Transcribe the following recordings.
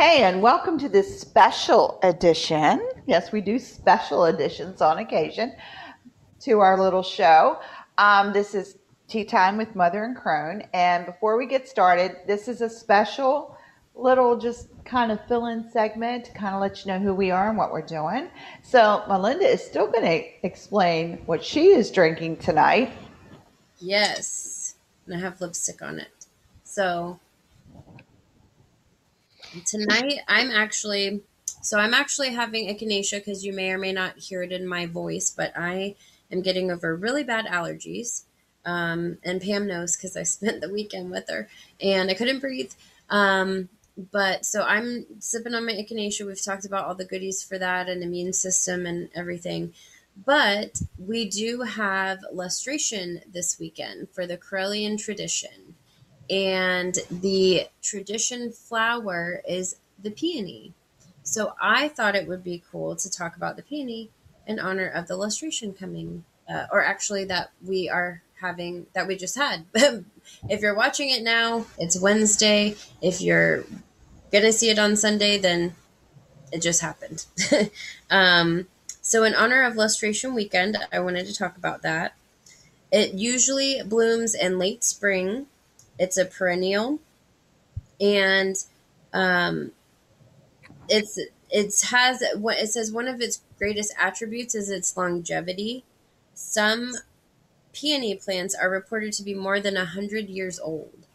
Okay, and welcome to this special edition. Yes, we do special editions on occasion to our little show. Um, this is Tea Thyme with Mother and Crone. And before we get started, this is a special little just kind of fill in segment to kind of let you know who we are and what we're doing. So, Mylinda is still going to explain what she is drinking tonight. Yes, and I have lipstick on it. So, tonight I'm actually so I'm actually having echinacea because you may or may not hear it in my voice, but I am getting over really bad allergies. Um, and Pam knows because I spent the weekend with her and I couldn't breathe. Um, but so I'm sipping on my echinacea. We've talked about all the goodies for that and immune system and everything. But we do have lustration this weekend for the Correllian tradition. And the tradition flower is the peony. So I thought it would be cool to talk about the peony in honor of the lustration coming, uh, or actually that we are having, that we just had. if you're watching it now, it's Wednesday. If you're to see it on Sunday, then it just happened. um, so, in honor of Lustration Weekend, I wanted to talk about that. It usually blooms in late spring. It's a perennial, and um, it's it has what it says one of its greatest attributes is its longevity. Some peony plants are reported to be more than a hundred years old.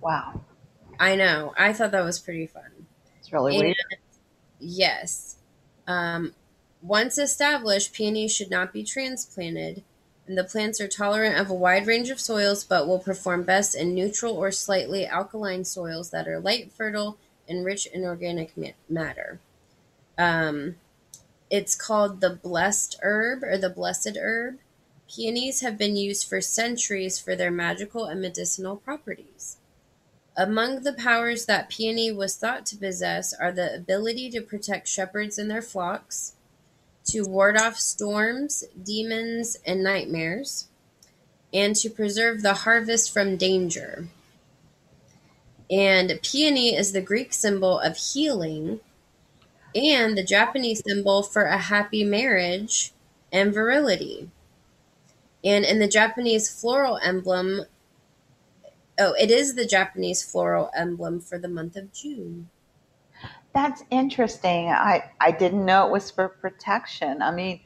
Wow. I know. I thought that was pretty fun. It's really and, weird. Yes. Um, once established, peonies should not be transplanted, the plants are tolerant of a wide range of soils but will perform best in neutral or slightly alkaline soils that are light, fertile, and rich in organic matter. Um, it's called the blessed herb or the blessed herb. Peonies have been used for centuries for their magical and medicinal properties. Among the powers that Peony was thought to possess are the ability to protect shepherds and their flocks, to ward off storms, demons, and nightmares, and to preserve the harvest from danger. And peony is the Greek symbol of healing and the Japanese symbol for a happy marriage and virility. And in the Japanese floral emblem, oh, it is the Japanese floral emblem for the month of June. That's interesting. I, I didn't know it was for protection. I mean,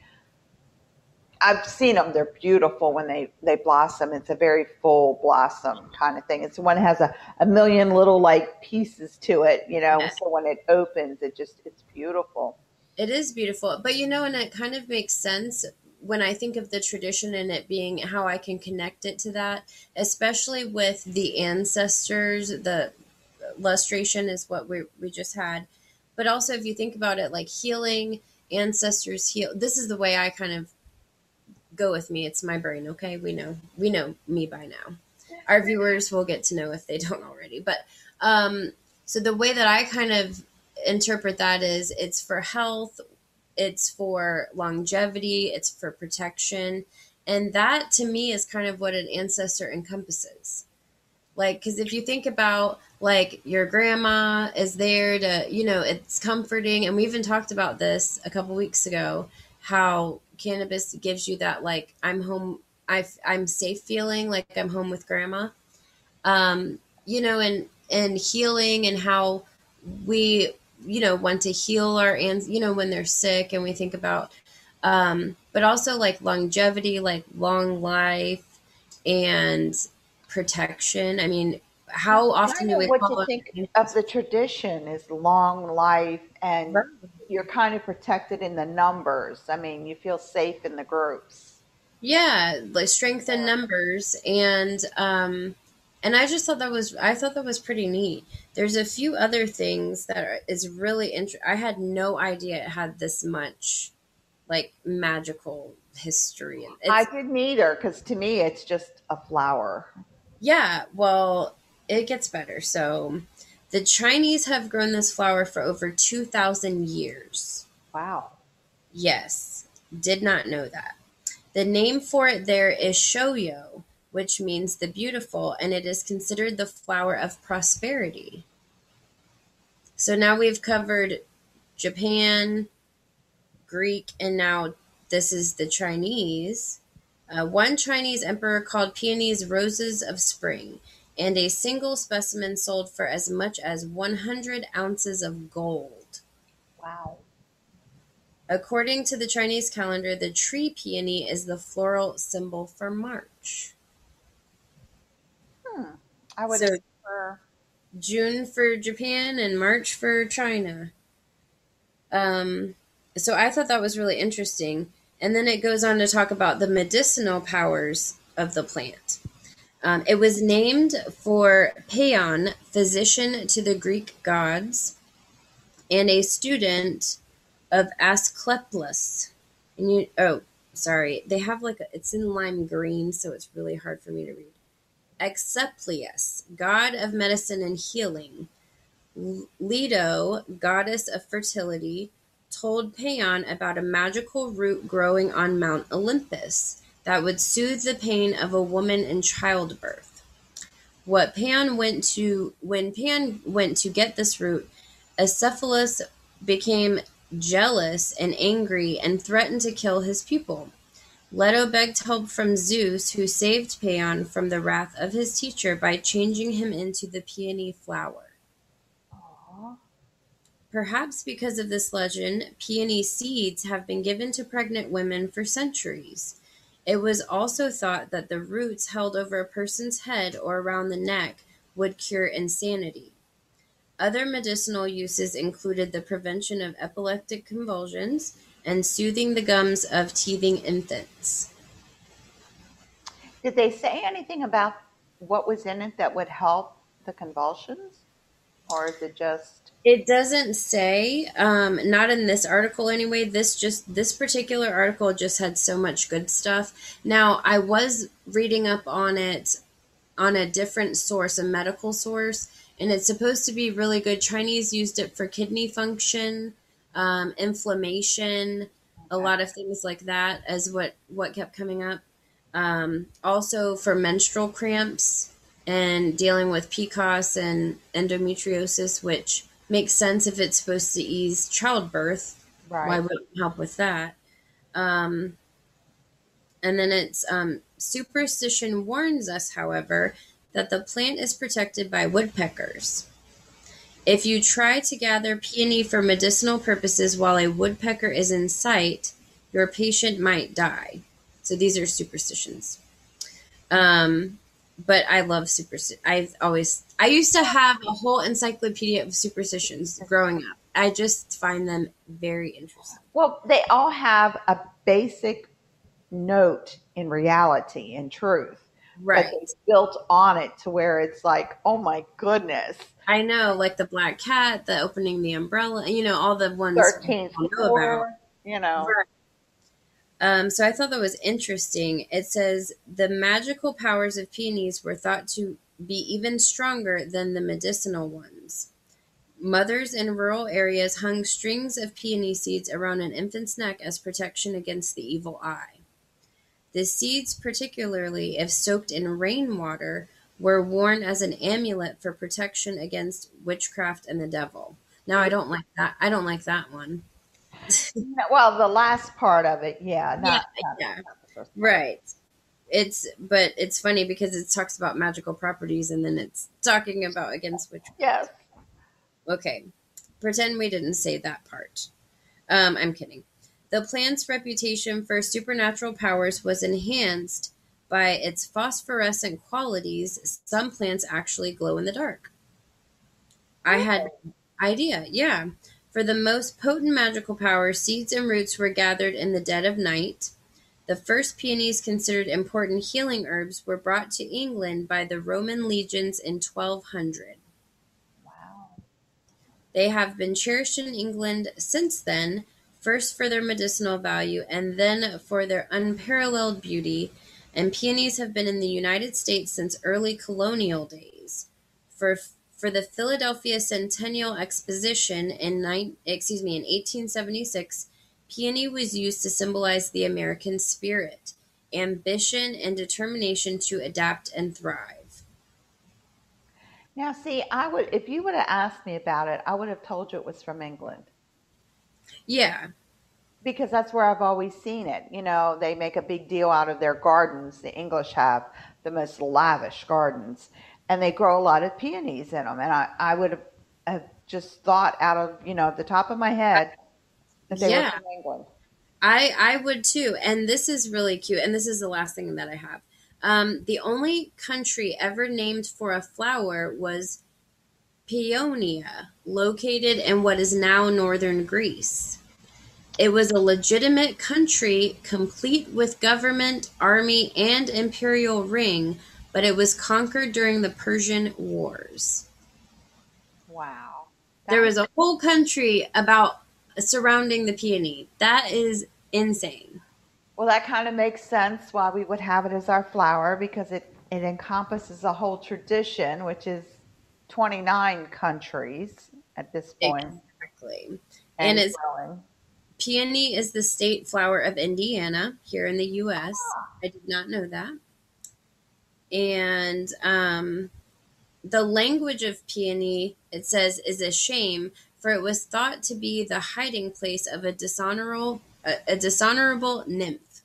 I've seen them. They're beautiful when they, they blossom. It's a very full blossom kind of thing. It's one that has a, a million little like pieces to it, you know. Yeah. So when it opens, it just it's beautiful. It is beautiful, but you know, and it kind of makes sense when I think of the tradition and it being how I can connect it to that, especially with the ancestors. The lustration is what we we just had, but also if you think about it, like healing ancestors heal. This is the way I kind of go with me. It's my brain. Okay, we know we know me by now. Our viewers will get to know if they don't already. But um, so the way that I kind of interpret that is it's for health, it's for longevity, it's for protection, and that to me is kind of what an ancestor encompasses. Like, because if you think about like your grandma is there to, you know, it's comforting, and we even talked about this a couple weeks ago how cannabis gives you that like I'm home I I'm safe feeling like I'm home with grandma. Um, you know, and and healing and how we you know want to heal our and you know when they're sick and we think about um but also like longevity like long life and protection i mean how often do we what you think of the tradition is long life and you're kind of protected in the numbers. I mean, you feel safe in the groups. Yeah, like strength in numbers, and um, and I just thought that was I thought that was pretty neat. There's a few other things that are, is really interesting. I had no idea it had this much like magical history. It's, I didn't either because to me it's just a flower. Yeah, well, it gets better. So the Chinese have grown this flower for over 2,000 years. Wow. Yes, did not know that. The name for it there is shoyo, which means the beautiful, and it is considered the flower of prosperity. So now we've covered Japan, Greek, and now this is the Chinese. Uh, one Chinese emperor called peonies roses of spring, and a single specimen sold for as much as 100 ounces of gold. Wow. According to the Chinese calendar, the tree peony is the floral symbol for March. Hmm. I would So- prefer. June for Japan and March for China. Um, so I thought that was really interesting. And then it goes on to talk about the medicinal powers of the plant. Um, it was named for Paeon, physician to the Greek gods, and a student of Asclepius. And you, oh, sorry, they have like a, it's in lime green, so it's really hard for me to read. Asclepius, god of medicine and healing. Leto, goddess of fertility, told Paeon about a magical root growing on Mount Olympus that would soothe the pain of a woman in childbirth. What Pan went to when Pan went to get this root, Acephalus became jealous and angry and threatened to kill his pupil. Leto begged help from Zeus, who saved Paeon from the wrath of his teacher by changing him into the peony flower. Perhaps because of this legend, peony seeds have been given to pregnant women for centuries. It was also thought that the roots held over a person's head or around the neck would cure insanity. Other medicinal uses included the prevention of epileptic convulsions and soothing the gums of teething infants. Did they say anything about what was in it that would help the convulsions? Or is it just. It doesn't say, um, not in this article anyway. This just this particular article just had so much good stuff. Now I was reading up on it on a different source, a medical source, and it's supposed to be really good. Chinese used it for kidney function, um, inflammation, a lot of things like that, as what what kept coming up. Um, also for menstrual cramps and dealing with PCOS and endometriosis, which makes sense if it's supposed to ease childbirth. Why Right. would it help with that? Um, and then it's um, superstition warns us, however, that the plant is protected by woodpeckers. If you try to gather peony for medicinal purposes while a woodpecker is in sight, your patient might die. So these are superstitions. Um, but I love superstition. I've always I used to have a whole encyclopedia of superstitions growing up. I just find them very interesting. Well, they all have a basic note in reality and truth. Right. But it's built on it to where it's like, oh my goodness. I know, like the black cat, the opening the umbrella, you know, all the ones 13th know about. you know. Right. Um, so I thought that was interesting. It says the magical powers of peonies were thought to be even stronger than the medicinal ones. Mothers in rural areas hung strings of peony seeds around an infant's neck as protection against the evil eye. The seeds, particularly if soaked in rainwater, were worn as an amulet for protection against witchcraft and the devil. Now I don't like that. I don't like that one. Well, the last part of it, yeah. Not, not- yeah. not first part. Right. It's but it's funny because it talks about magical properties and then it's talking about against which Yes. okay. Pretend we didn't say that part. Um, I'm kidding. The plant's reputation for supernatural powers was enhanced by its phosphorescent qualities. Some plants actually glow in the dark. I had idea, yeah. For the most potent magical power, seeds and roots were gathered in the dead of night. The first peonies considered important healing herbs were brought to England by the Roman legions in 1200. Wow. They have been cherished in England since then, first for their medicinal value and then for their unparalleled beauty. And peonies have been in the United States since early colonial days. For for the Philadelphia Centennial Exposition in nine, excuse me in 1876, peony was used to symbolize the American spirit, ambition, and determination to adapt and thrive. Now, see, I would if you would have asked me about it, I would have told you it was from England Yeah. because that's where I've always seen it. You know, they make a big deal out of their gardens. The English have the most lavish gardens, and they grow a lot of peonies in them. And I, I would have, have just thought out of you know the top of my head that they were from England. I I would too. And this is really cute. And this is the last thing that I have. Um, the only country ever named for a flower was Paeonia, located in what is now northern Greece. It was a legitimate country, complete with government, army, and imperial ring, but it was conquered during the Persian Wars. Wow, There was a whole country about surrounding the peony. That is insane. Well, that kind of makes sense why we would have it as our flower because it, it encompasses a whole tradition, which is 29 countries at this point Exactly. and And it's growing. peony is the state flower of Indiana here in the U.S. Ah. I did not know that. And um, the language of peony, it says, is a shame, for it was thought to be the hiding place of a dishonorable a, a dishonorable nymph.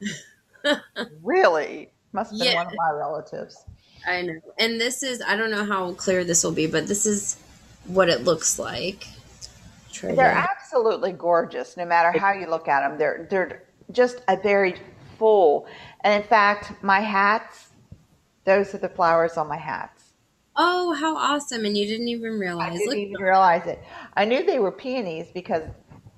Really? Must have been Yeah. one of my relatives. I know. And this is I don't know how clear this will be, but this is what it looks like. Try They're to- absolutely gorgeous, no matter how you look at them. They're they're just a very full. And in fact, my hats, those are the flowers on my hats. Oh, how awesome! And you didn't even realize. I didn't Look, even realize it. I knew they were peonies because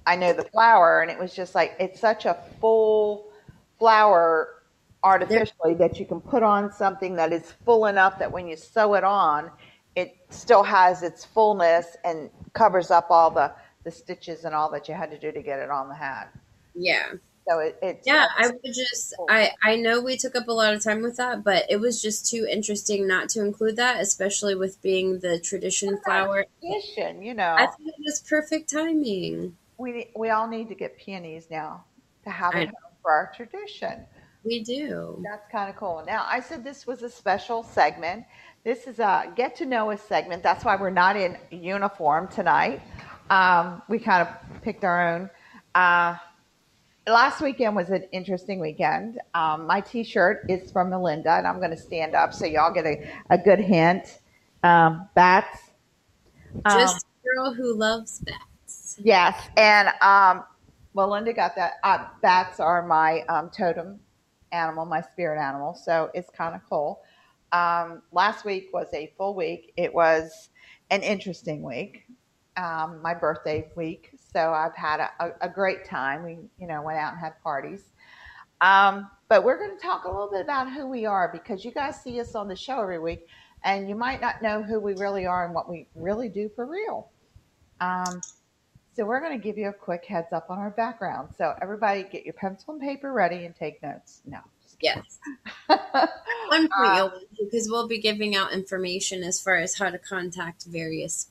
I know the flower, and it was just like it's such a full flower artificially that you can put on something that is full enough that when you sew it on, it still has its fullness and covers up all the the stitches and all that you had to do to get it on the hat. yeah, So it, yeah. I would just. I I know we took up a lot of time with that, but it was just too interesting not to include that, especially with being the tradition flower. tradition, you know. I thought it was perfect timing. we we all need to get peonies now to have it for our tradition. We do. That's kind of cool. Now, I said this was a special segment. This is a get to know us segment. That's why we're not in uniform tonight. Um, we kind of picked our own. Uh, last weekend was an interesting weekend. Um, my t shirt is from Mylinda, and I'm going to stand up so y'all get a, a good hint. Um, bats. Um, Just a girl who loves bats. Yes, and um, well, got that. Uh, bats are my um, totem animal, my spirit animal, so it's kind of cool. Um, last week was a full week. It was an interesting week, um, my birthday week. So I've had a, a, a great time. We, you know, went out and had parties. Um, but we're going to talk a little bit about who we are because you guys see us on the show every week, and you might not know who we really are and what we really do for real. Um, so we're going to give you a quick heads up on our background. So everybody, get your pencil and paper ready and take notes. No, Yes. kidding. One point Uh, to, because we'll be giving out information as far as how to contact various.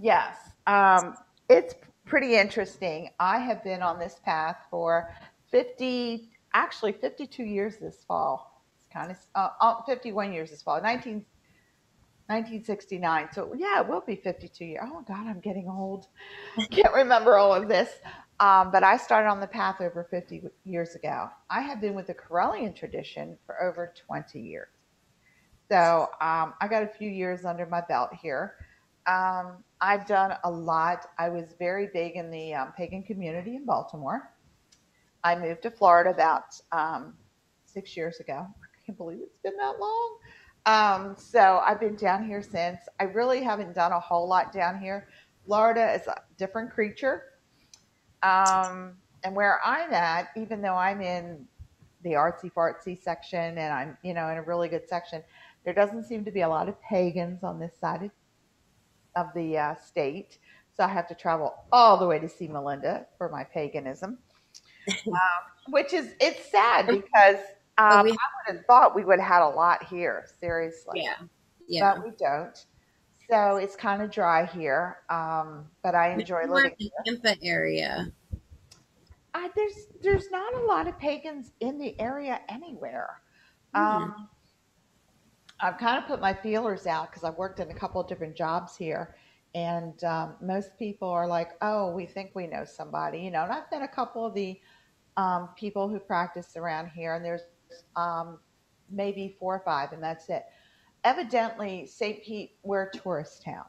yes, um, it's pretty interesting. I have been on this path for fifty, actually fifty-two years this fall. It's kind of uh, uh, fifty-one years this fall. 19, 1969. So yeah, it will be fifty-two years. Oh God, I'm getting old. I Can't remember all of this. Um, but I started on the path over 50 years ago. I have been with the Correllian tradition for over 20 years. So um, I got a few years under my belt here. Um, I've done a lot. I was very big in the um, pagan community in Baltimore. I moved to Florida about um, six years ago. I can't believe it's been that long. Um, so I've been down here since. I really haven't done a whole lot down here. Florida is a different creature. Um, and where I'm at, even though I'm in the artsy fartsy section and I'm, you know, in a really good section, there doesn't seem to be a lot of pagans on this side of, of the uh, state. So I have to travel all the way to see Mylinda for my paganism, um, which is, it's sad because um, we- I would have thought we would have had a lot here, seriously Yeah. Yeah. but we don't. So it's kind of dry here, um, but I enjoy living in the Tampa area. I, there's there's not a lot of pagans in the area anywhere. Um, I've kind of put my feelers out because I've worked in a couple of different jobs here. And um, most people are like, oh, we think we know somebody, you know. And I've met a couple of the um, people who practice around here, and there's um, maybe four or five, and that's it. Evidently, St. Pete, we're a tourist town.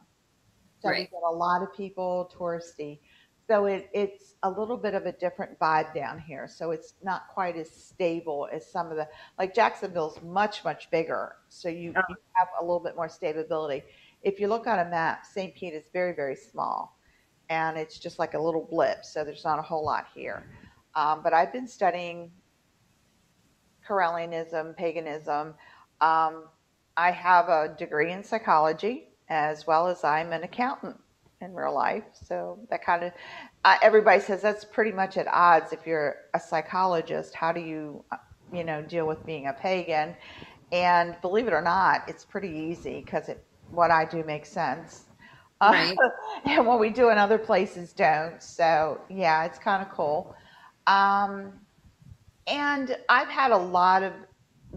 So right. we get a lot of people touristy. So it, it's a little bit of a different vibe down here. So it's not quite as stable as some of the, like Jacksonville's much, much bigger. So you, oh. you have a little bit more stability. If you look on a map, St. Pete is very, very small and it's just like a little blip. So there's not a whole lot here. Um, but I've been studying Correllianism, paganism. Um, I have a degree in psychology as well as I'm an accountant in real life. So that kind of uh, everybody says that's pretty much at odds. If you're a psychologist, how do you, uh, you know, deal with being a pagan? And believe it or not, it's pretty easy because it what I do makes sense. Right. Uh, and what we do in other places don't. So yeah, it's kind of cool. Um, and I've had a lot of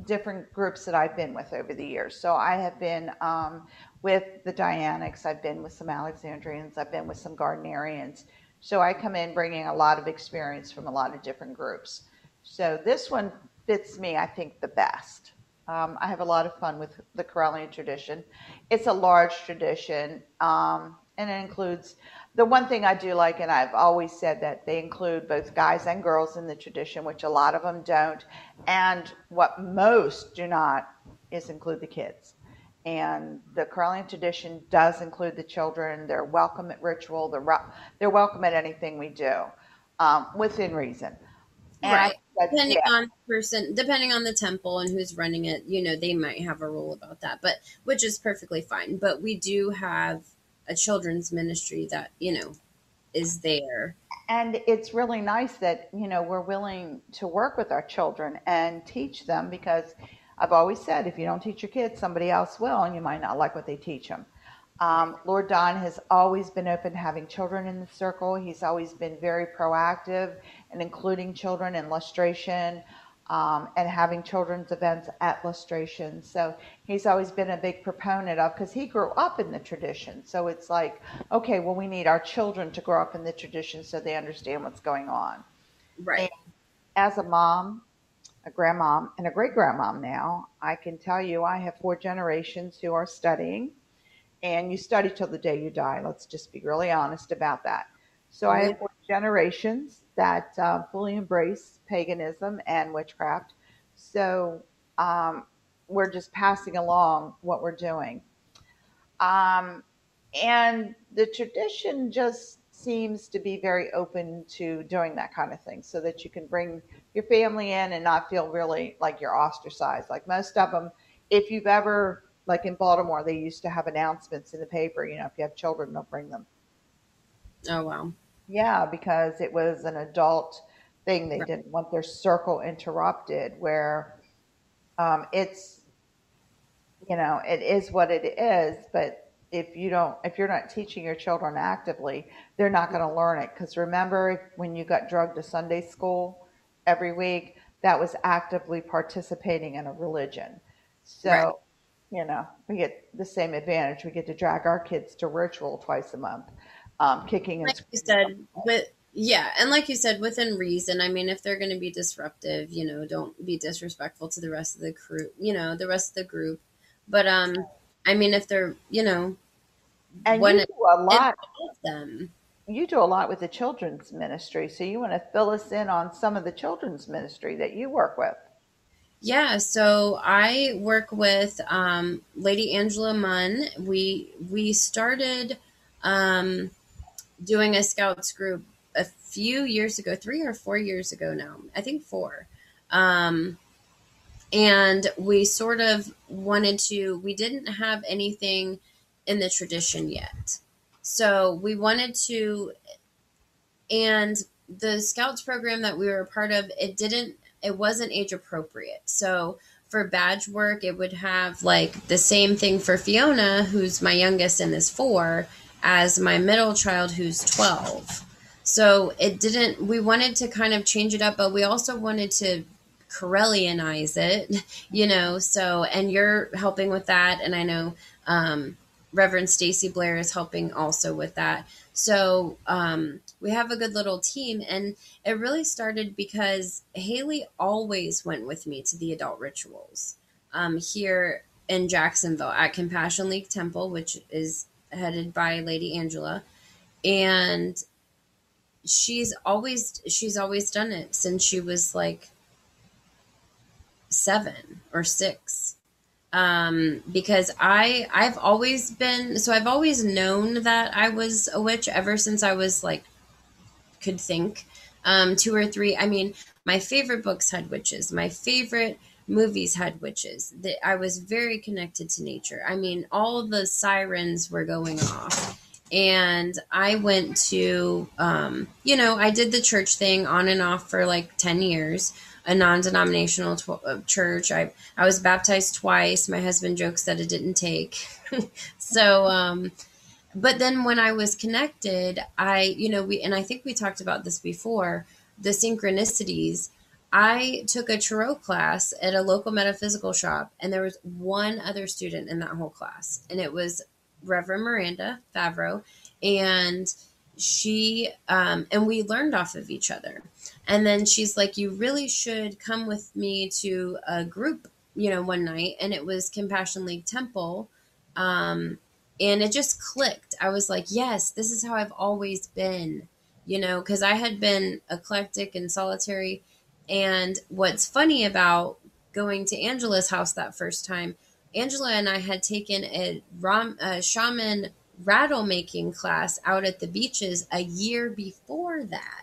different groups that I've been with over the years. So I have been um, with the Dianics, I've been with some Alexandrians, I've been with some Gardnerians. So I come in bringing a lot of experience from a lot of different groups. So this one fits me, I think, the best. Um, I have a lot of fun with the Correllian tradition. It's a large tradition, um, and it includes the one thing I do like, and I've always said that they include both guys and girls in the tradition, which a lot of them don't. And what most do not is include the kids. And the Correllian tradition does include the children. They're welcome at ritual. They're, they're welcome at anything we do um, within reason. And right. depending yeah. on the person, depending on the temple and who's running it, you know, they might have a rule about that, but which is perfectly fine. But we do have a children's ministry that you know is there and it's really nice that you know we're willing to work with our children and teach them because i've always said if you don't teach your kids somebody else will and you might not like what they teach them um, lord don has always been open to having children in the circle he's always been very proactive and including children in lustration um, and having children's events at lustration. So he's always been a big proponent of because he grew up in the tradition. So it's like, okay, well, we need our children to grow up in the tradition so they understand what's going on. Right. And as a mom, a grandmom, and a great grandmom now, I can tell you I have four generations who are studying. And you study till the day you die. Let's just be really honest about that. So. I have four generations that uh, fully embrace paganism and witchcraft. So um, we're just passing along what we're doing. Um, and the tradition just seems to be very open to doing that kind of thing so that you can bring your family in and not feel really like you're ostracized. Like most of them, if you've ever, like in Baltimore, they used to have announcements in the paper, you know, if you have children, they'll bring them. Oh, wow. Yeah, because it was an adult thing. They right. didn't want their circle interrupted. Where um, it's, you know, it is what it is. But if you don't, if you're not teaching your children actively, they're not going to learn it. Because remember, when you got drugged to Sunday school every week, that was actively participating in a religion. So. Right. You know, we get the same advantage. We get to drag our kids to ritual twice a month um, kicking like you said but yeah and like you said within reason i mean if they're going to be disruptive you know don't be disrespectful to the rest of the crew you know the rest of the group but um i mean if they're you know and you do a lot them you do a lot with the children's ministry so you want to fill us in on some of the children's ministry that you work with yeah, so I work with um, Lady Angela Munn. We we started um, doing a scouts group a few years ago, three or four years ago now. I think four. Um, and we sort of wanted to, we didn't have anything in the tradition yet. So we wanted to, and the scouts program that we were a part of, it didn't, it wasn't age appropriate. So for badge work, it would have like the same thing for Fiona, who's my youngest and is four as my middle child who's 12. So it didn't, we wanted to kind of change it up, but we also wanted to Correllianize it, you know. So, and you're helping with that, and I know um, Reverend Stacy Blair is helping also with that. So um, we have a good little team, and it really started because Haley always went with me to the adult rituals um, here in Jacksonville at Compassion League Temple, which is headed by Lady Angela, and she's always she's always done it since she was like seven or six. Um because i i've always been so i've always known that i was a witch ever since i was like could think. Um two or three i mean my favorite books had witches. My favorite movies had witches. That i was very connected to nature. I mean all the sirens were going off and i went to um you know i did the church thing on and off for like 10 years a non-denominational tw- uh, church. I I was baptized twice. My husband jokes that it didn't take. so, um, but then when I was connected, I you know we and I think we talked about this before the synchronicities. I took a tarot class at a local metaphysical shop, and there was one other student in that whole class, and it was Reverend Miranda Favreau, and she um, and we learned off of each other. And then she's like you really should come with me to a group you know one night. And it was compassion league temple um, and it just clicked. I was like yes this is how i've always been you know because i had been eclectic and solitary. And what's funny about going to angela's house that first time angela and i had taken a, ram, a shaman rattle making class out at the beaches a year before that.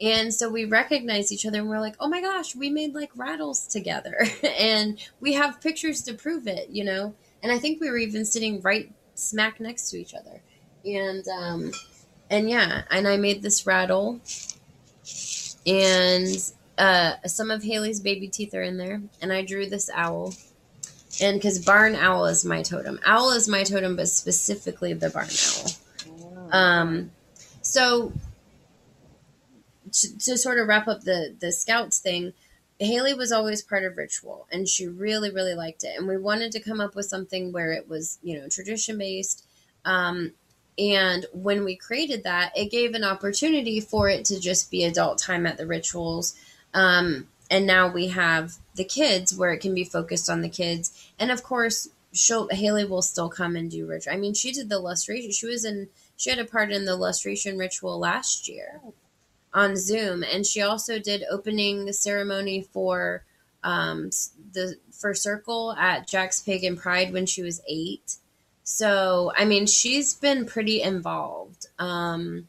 And so we recognized each other and we're like, oh my gosh, we made like rattles together. and we have pictures to prove it, you know? And I think we were even sitting right smack next to each other. And, um, and yeah, and I made this rattle and, uh, some of Haley's baby teeth are in there. And I drew this owl and because barn owl is my totem. Owl is my totem, but specifically the barn owl. Um, so to, to sort of wrap up the the scouts thing, Haley was always part of ritual, and she really really liked it. And we wanted to come up with something where it was you know tradition based. Um, and when we created that, it gave an opportunity for it to just be adult time at the rituals. Um, and now we have the kids where it can be focused on the kids and of course she'll haley will still come and do ritual i mean she did the lustration she was in she had a part in the lustration ritual last year on zoom and she also did opening the ceremony for um the for circle at jack's pagan pride when she was eight. So i mean she's been pretty involved um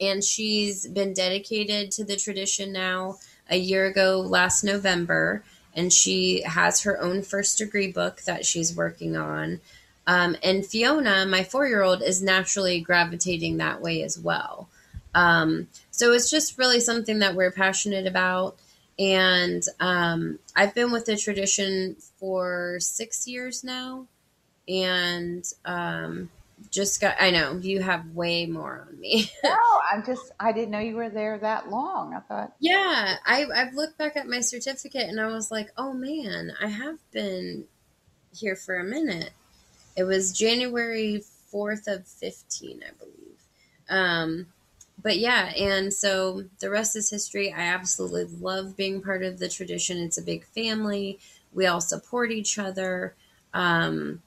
and she's been dedicated to the tradition now. A year ago last November, and she has her own first degree book that she's working on. Um, and Fiona, my four year old, is naturally gravitating that way as well. Um, so it's just really something that we're passionate about. And um, I've been with the tradition for six years now. And um, just got i know you have way more on me. No i'm just i didn't know you were there that long. I thought yeah I, i've looked back at my certificate and i was like oh man i have been here for a minute. It was january 4th of 15 i believe. Um but yeah and so the rest is history. I absolutely love being part of the tradition. It's a big family. We all support each other. Um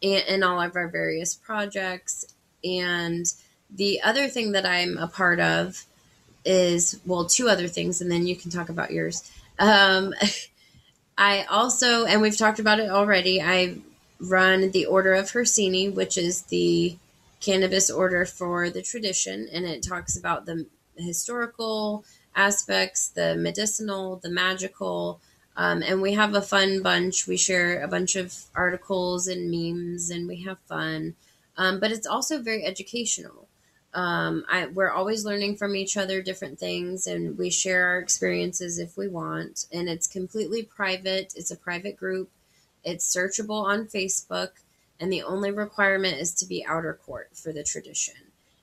in all of our various projects. And the other thing that I'm a part of is, well, two other things, and then you can talk about yours. Um, I also, and we've talked about it already, I run the Order of Hersini, which is the cannabis order for the tradition, and it talks about the historical aspects, the medicinal, the magical, um, and we have a fun bunch. We share a bunch of articles and memes, and we have fun. Um, but it's also very educational. Um, I, we're always learning from each other different things, and we share our experiences if we want. And it's completely private. It's a private group. It's searchable on Facebook, and the only requirement is to be outer court for the tradition.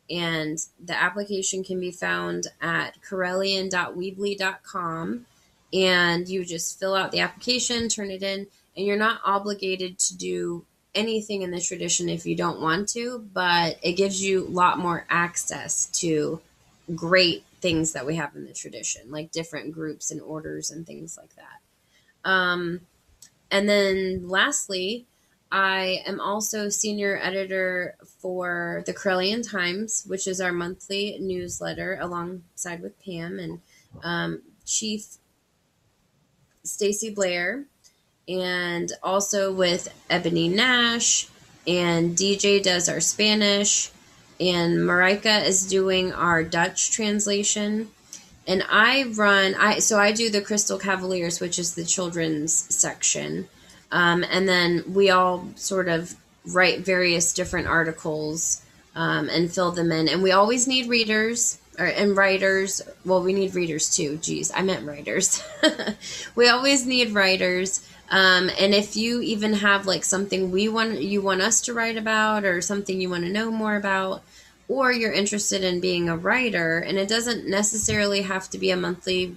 And the application can be found at corellian.weebly.com and you just fill out the application, turn it in, and you're not obligated to do anything in the tradition if you don't want to, but it gives you a lot more access to great things that we have in the tradition, like different groups and orders and things like that. Um, and then lastly, I am also senior editor for the Correllian Times, which is our monthly newsletter alongside with Pam and um, Chief Stacy Blair, and also with Ebony Nash, and DJ does our Spanish, and Marika is doing our Dutch translation. And I run I so I do the Crystal Cavaliers, which is the children's section. Um, and then we all sort of write various different articles um, and fill them in. And we always need readers or and writers. Well, we need readers too. Geez, I meant writers. we always need writers. Um, and if you even have like something we want you want us to write about or something you want to know more about, or you're interested in being a writer, and it doesn't necessarily have to be a monthly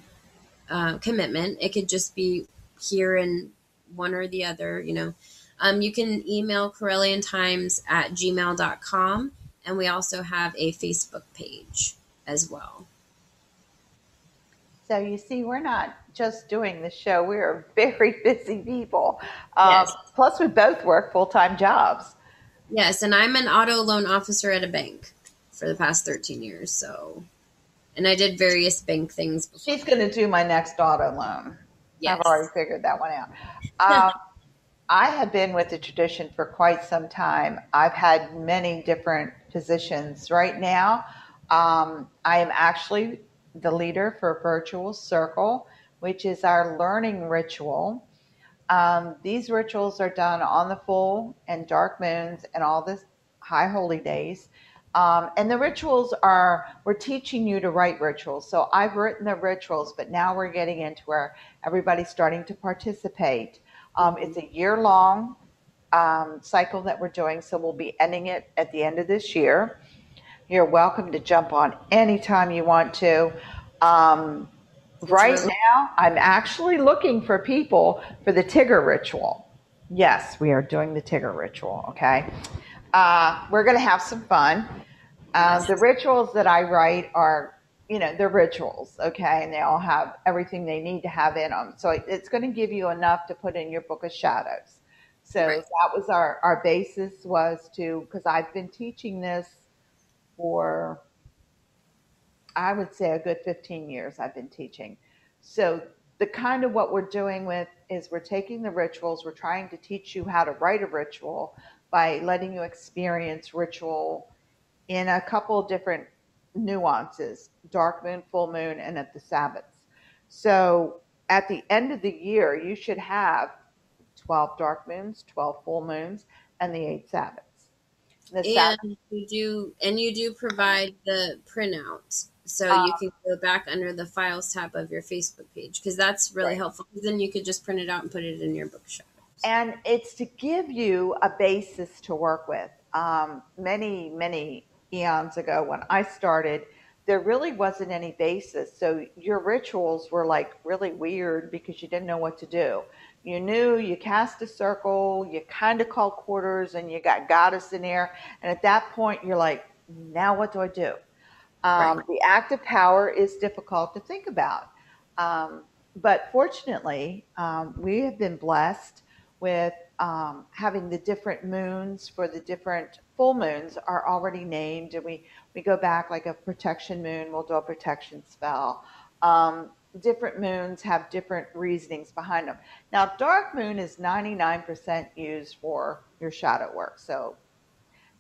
uh, commitment. It could just be here and one or the other, you know. Um, you can email Correllian Times at gmail.com, and we also have a Facebook page as well. So you see, we're not just doing the show. We are very busy people. Um, yes. Plus, we both work full time jobs. Yes, and I'm an auto loan officer at a bank for the past 13 years. So, and I did various bank things. Before. She's going to do my next auto loan. Yes. I've already figured that one out. Um, I have been with the tradition for quite some time. I've had many different positions. Right now, um, I am actually the leader for Virtual Circle, which is our learning ritual. Um, these rituals are done on the full and dark moons and all the high holy days. Um, and the rituals are, we're teaching you to write rituals. So I've written the rituals, but now we're getting into where everybody's starting to participate. Um, it's a year long um, cycle that we're doing, so we'll be ending it at the end of this year. You're welcome to jump on anytime you want to. Um, right now, I'm actually looking for people for the Tigger ritual. Yes, we are doing the Tigger ritual, okay? Uh, we're going to have some fun. Uh, the rituals that I write are, you know, they're rituals, okay, and they all have everything they need to have in them. So it's going to give you enough to put in your book of shadows. So right. that was our our basis was to because I've been teaching this for I would say a good 15 years I've been teaching. So the kind of what we're doing with is we're taking the rituals, we're trying to teach you how to write a ritual, by letting you experience ritual in a couple different nuances dark moon, full moon, and at the Sabbats. So at the end of the year, you should have 12 dark moons, 12 full moons, and the eight Sabbats. The and you do, and you do provide the printout, so uh, you can go back under the files tab of your Facebook page because that's really right. helpful. Then you could just print it out and put it in your bookshop and it's to give you a basis to work with. Um, many, many eons ago, when I started, there really wasn't any basis. So your rituals were like really weird because you didn't know what to do. You knew you cast a circle, you kind of call quarters, and you got goddess in there. And at that point, you're like, now what do I do? Um, right. The active power is difficult to think about. Um, but fortunately, um, we have been blessed with um, having the different moons for the different full moons are already named, and we we go back like a protection moon. We'll do a protection spell. Um, different moons have different reasonings behind them. Now, dark moon is 99% used for your shadow work, so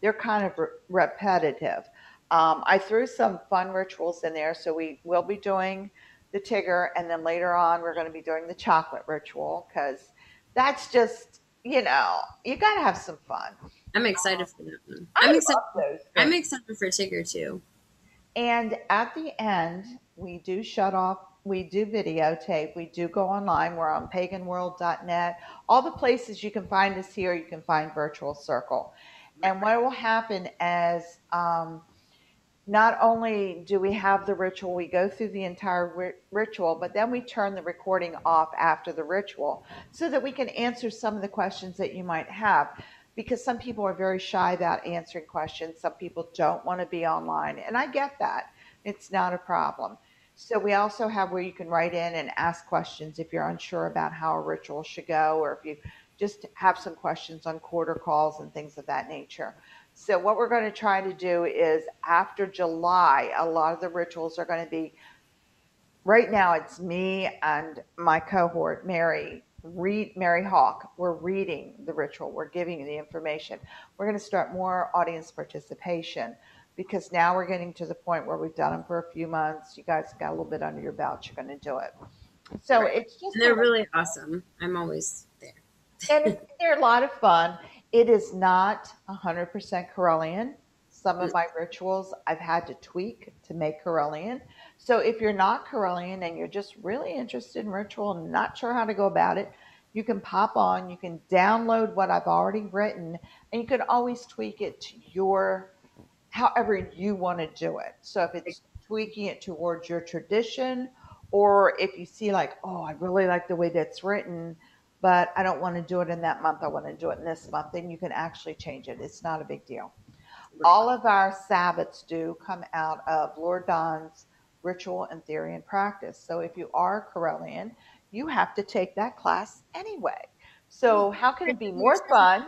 they're kind of re- repetitive. Um, I threw some fun rituals in there, so we will be doing the Tigger, and then later on we're going to be doing the chocolate ritual because that's just you know you got to have some fun. I'm excited for that one. I'm excited. I'm excited for Tigger too. And at the end, we do shut off. We do videotape. We do go online. We're on paganworld.net. All the places you can find us here, you can find Virtual Circle. And what will happen as um, not only do we have the ritual, we go through the entire ri- ritual, but then we turn the recording off after the ritual so that we can answer some of the questions that you might have. Because some people are very shy about answering questions, some people don't want to be online, and I get that. It's not a problem. So we also have where you can write in and ask questions if you're unsure about how a ritual should go, or if you just have some questions on quarter calls and things of that nature. So what we're going to try to do is after July, a lot of the rituals are going to be right now it's me and my cohort, Mary, read Mary Hawk. We're reading the ritual. We're giving you the information. We're going to start more audience participation because now we're getting to the point where we've done them for a few months. You guys got a little bit under your belt. You're going to do it. So right. it's just and they're really awesome. I'm always there. and they're a lot of fun. It is not 100% Correllian. Some of my rituals I've had to tweak to make Correllian. So if you're not Correllian and you're just really interested in ritual and not sure how to go about it, you can pop on, you can download what I've already written, and you can always tweak it to your however you want to do it. So if it's tweaking it towards your tradition, or if you see like, oh, I really like the way that's written, but I don't want to do it in that month. I want to do it in this month. Then you can actually change it. It's not a big deal. All of our Sabbats do come out of Lord Don's ritual and theory and practice. So if you are Correllian, you have to take that class anyway. So how can it be more fun?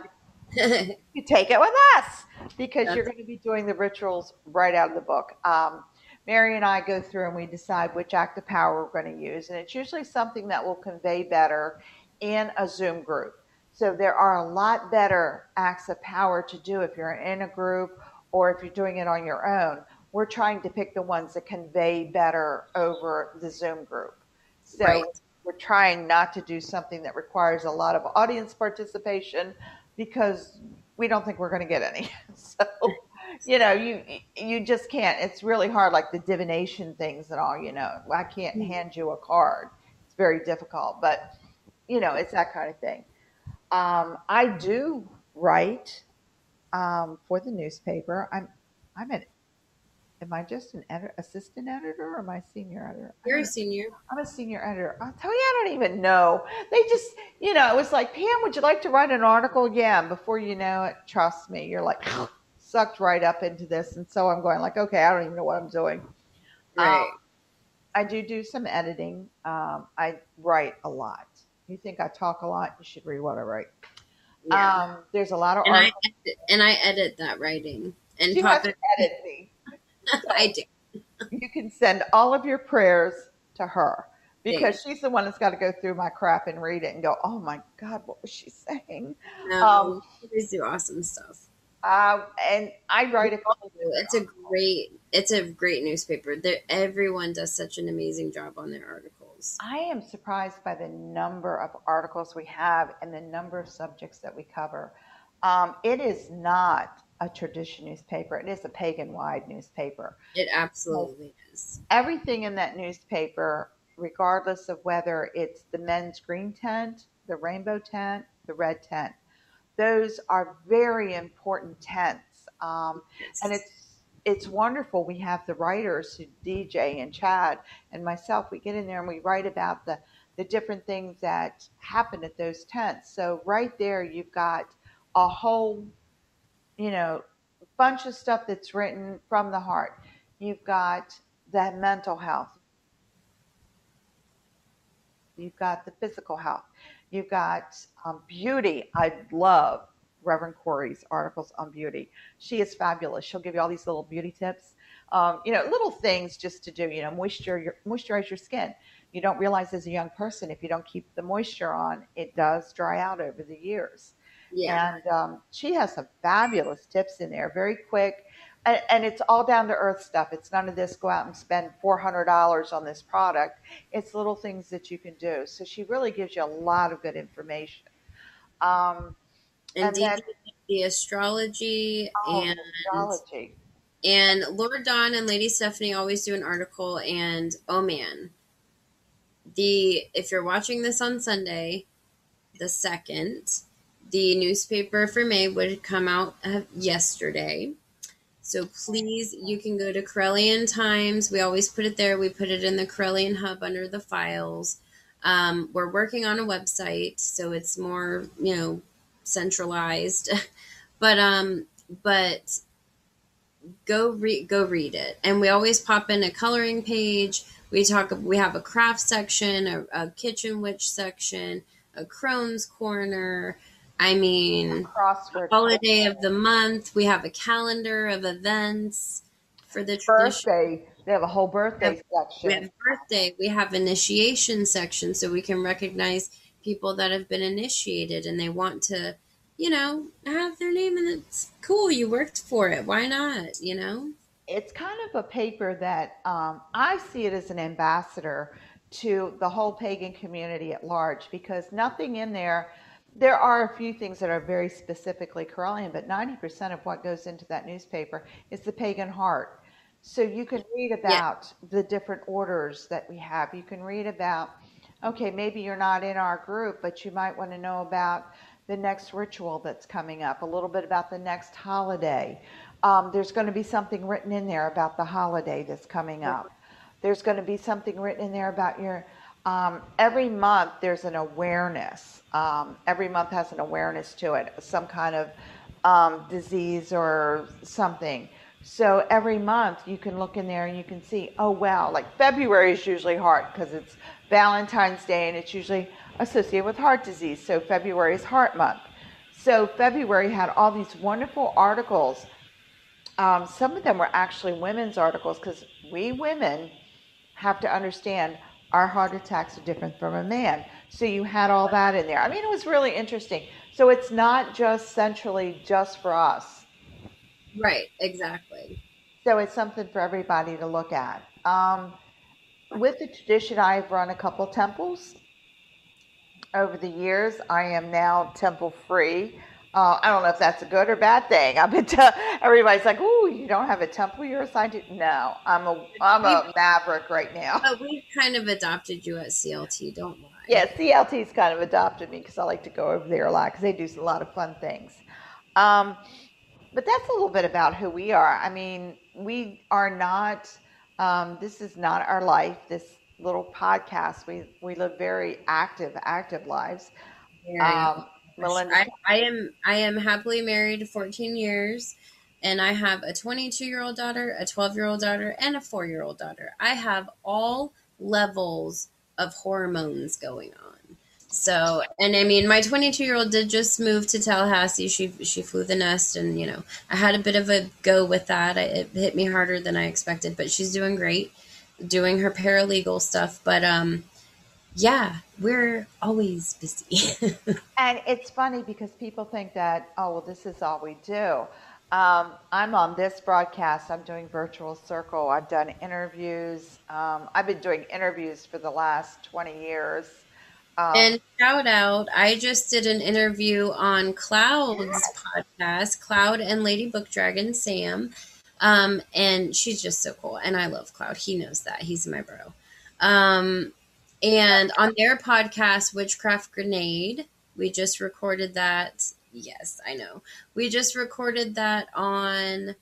You take it with us because you're going to be doing the rituals right out of the book. Um, Mary and I go through and we decide which act of power we're going to use, and it's usually something that will convey better in a Zoom group. So there are a lot better acts of power to do if you're in a group or if you're doing it on your own. We're trying to pick the ones that convey better over the Zoom group. So right. we're trying not to do something that requires a lot of audience participation because we don't think we're going to get any. So, you know, you you just can't. It's really hard, like the divination things and all. You know, I can't mm-hmm. hand you a card. It's very difficult, but you know, it's that kind of thing. Um, I do write um, for the newspaper. I'm I'm an am I just an edit, assistant editor or am I senior editor? You're a senior. I'm a senior editor. I'll tell you, I don't even know. They just, you know, it was like, Pam, would you like to write an article? Yeah. And before you know it, trust me, you're like sucked right up into this. And so I'm going like, okay, I don't even know what I'm doing. Right. Um, I do do some editing. Um, I write a lot you think I talk a lot, you should read what I write. Yeah. Um, there's a lot of and. I edit, and I edit that writing and you pop it. edit me. I do. you can send all of your prayers to her because she's the one that's got to go through my crap and read it and go, "Oh my God, what was she saying?" No, um, do awesome stuff. Uh, and I write a It's a great, it's a great newspaper. They're, everyone does such an amazing job on their articles articles. I am surprised by the number of articles we have and the number of subjects that we cover. Um, it is not a tradition newspaper. It is a pagan wide newspaper. It absolutely so is. Everything in that newspaper, regardless of whether it's the men's green tent, the rainbow tent, the red tent, those are very important tents. Um, yes. And it's it's wonderful. We have the writers who DJ and Chad and myself. We get in there and we write about the the different things that happen at those tents. So right there, you've got a whole, you know, bunch of stuff that's written from the heart. You've got the mental health. You've got the physical health. You've got um, beauty. I love Reverend Corey's articles on beauty. She is fabulous. She'll give you all these little beauty tips. Um, you know, little things just to do, you know, moisture, your, moisturize your skin. You don't realize as a young person, if you don't keep the moisture on, it does dry out over the years. Yeah. And um, she has some fabulous tips in there, very quick. And, and it's all down to earth stuff. It's none of this go out and spend $400 on this product. It's little things that you can do. So she really gives you a lot of good information. Um, and, and then, the astrology oh, and astrology. And Lord Don and Lady Stephanie always do an article and oh man. The if you're watching this on Sunday, the second, the newspaper for May would come out uh, yesterday. So please, you can go to Correllian Times. We always put it there. We put it in the Correllian Hub under the files. Um, we're working on a website, so it's more, you know, centralized. but um, but go read go read it. And we always pop in a coloring page. We talk. We have a craft section, a, a kitchen witch section, a crone's corner. I mean, Crossword. holiday of the month. We have a calendar of events for the birthday. They have a whole birthday We section. have birthday. We have initiation section, so we can recognize people that have been initiated and they want to, you know, have their name and it's cool. You worked for it. Why not? You know. it's kind of a paper that um, I see it as an ambassador to the whole pagan community at large because nothing in there. There are a few things that are very specifically Correllian, but 90% of what goes into that newspaper is the pagan heart. So you can read about the different orders that we have. You can read about, okay, maybe you're not in our group, but you might want to know about the next ritual that's coming up, a little bit about the next holiday. Um, there's going to be something written in there about the holiday that's coming up. There's going to be something written in there about your. Um, every month there's an awareness. Um, every month has an awareness to it, some kind of um, disease or something. So every month you can look in there and you can see, oh wow, like February is usually hard because it's Valentine's Day and it's usually associated with heart disease. So February is heart month. So February had all these wonderful articles. Um, some of them were actually women's articles because we women have to understand our heart attacks are different from a man. So you had all that in there. I mean, it was really interesting. So it's not just centrally just for us. Right. Exactly. So it's something for everybody to look at. Um, with the tradition, I've run a couple temples over the years. I am now temple free. Uh, I don't know if that's a good or bad thing. I've been to, everybody's like, "Oh, you don't have a temple you're assigned to." No, I'm a I'm a maverick right now. But we kind of adopted you at CLT. Don't lie. Yeah, CLT's kind of adopted me because I like to go over there a lot because they do a lot of fun things. Um, but that's a little bit about who we are. I mean, we are not. Um, this is not our life. This little podcast. We we live very active, active lives. Um, Mylinda, I, I am I am happily married 14 years and I have a 22 year old daughter, a 12 year old daughter, and a four year old daughter. I have all levels of hormones going on. So, and I mean, my 22 year old did just move to Tallahassee. She she flew the nest, and you know, I had a bit of a go with that. I, it hit me harder than I expected, but she's doing great, doing her paralegal stuff. But um, yeah, we're always busy. And it's funny because people think that, oh, well, this is all we do. Um, I'm on this broadcast. I'm doing virtual circle. I've done interviews. Um, I've been doing interviews for the last 20 years. Um, And shout out, I just did an interview on Cloud's podcast, Cloud and Lady Book Dragon Sam. Um, and she's just so cool. And I love Cloud. He knows that. He's my bro. Um, and on their podcast, Witchcraft Grenade, we just recorded that. Yes, I know. We just recorded that on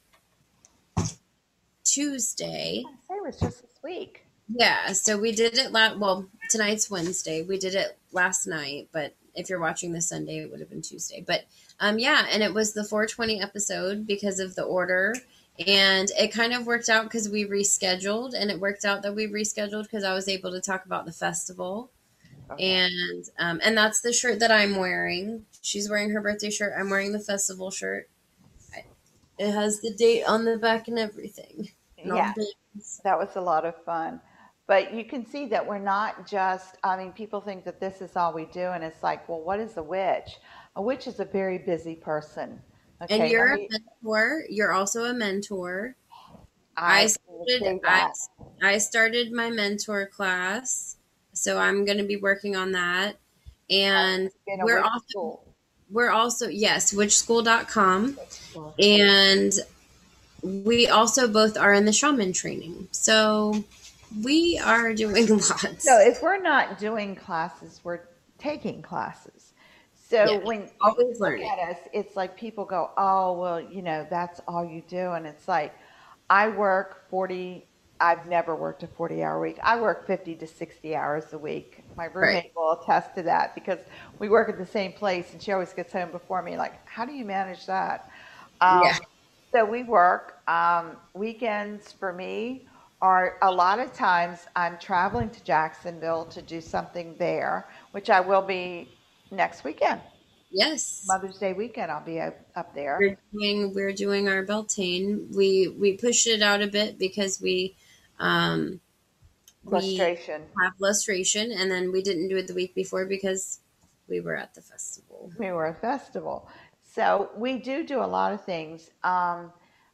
Tuesday. I say it was just this week. Yeah, so we did it last. well, tonight's Wednesday. We did it last night, but if you're watching this Sunday, it would have been Tuesday. But um yeah, and it was the 420 episode because of the order and it kind of worked out cuz we rescheduled and it worked out that we rescheduled cuz I was able to talk about the festival. And um and that's the shirt that I'm wearing. She's wearing her birthday shirt. I'm wearing the festival shirt. It has the date on the back and everything. And Yeah. That was a lot of fun. But you can see that we're not just, I mean, people think that this is all we do. And it's like, well, what is a witch? A witch is a very busy person. Okay. And you're I a mentor. You're also a mentor. I I started. I. I started my mentor class, so I'm going to be working on that. And we're also school. we're also yes, witchschool.com, and we also both are in the shaman training. So we are doing lots. So if we're not doing classes, we're taking classes. So Yeah. when you Always look learning. at us, it's like people go, "Oh, well, you know, that's all you do," and it's like, I work forty. I've never worked a forty-hour week. I work fifty to sixty hours a week. My roommate will attest to that because we work at the same place, and she always gets home before me. Like, how do you manage that? Um, Yeah. so we work. Um, weekends for me are a lot of times I'm traveling to Jacksonville to do something there, which I will be next weekend. Yes. Mother's Day weekend, I'll be up, up there. We're doing we're doing our Beltane. We we pushed it out a bit because we um we have lustration and then we didn't do it the week before because we were at the festival. We were a festival. So we do do a lot of things. Um,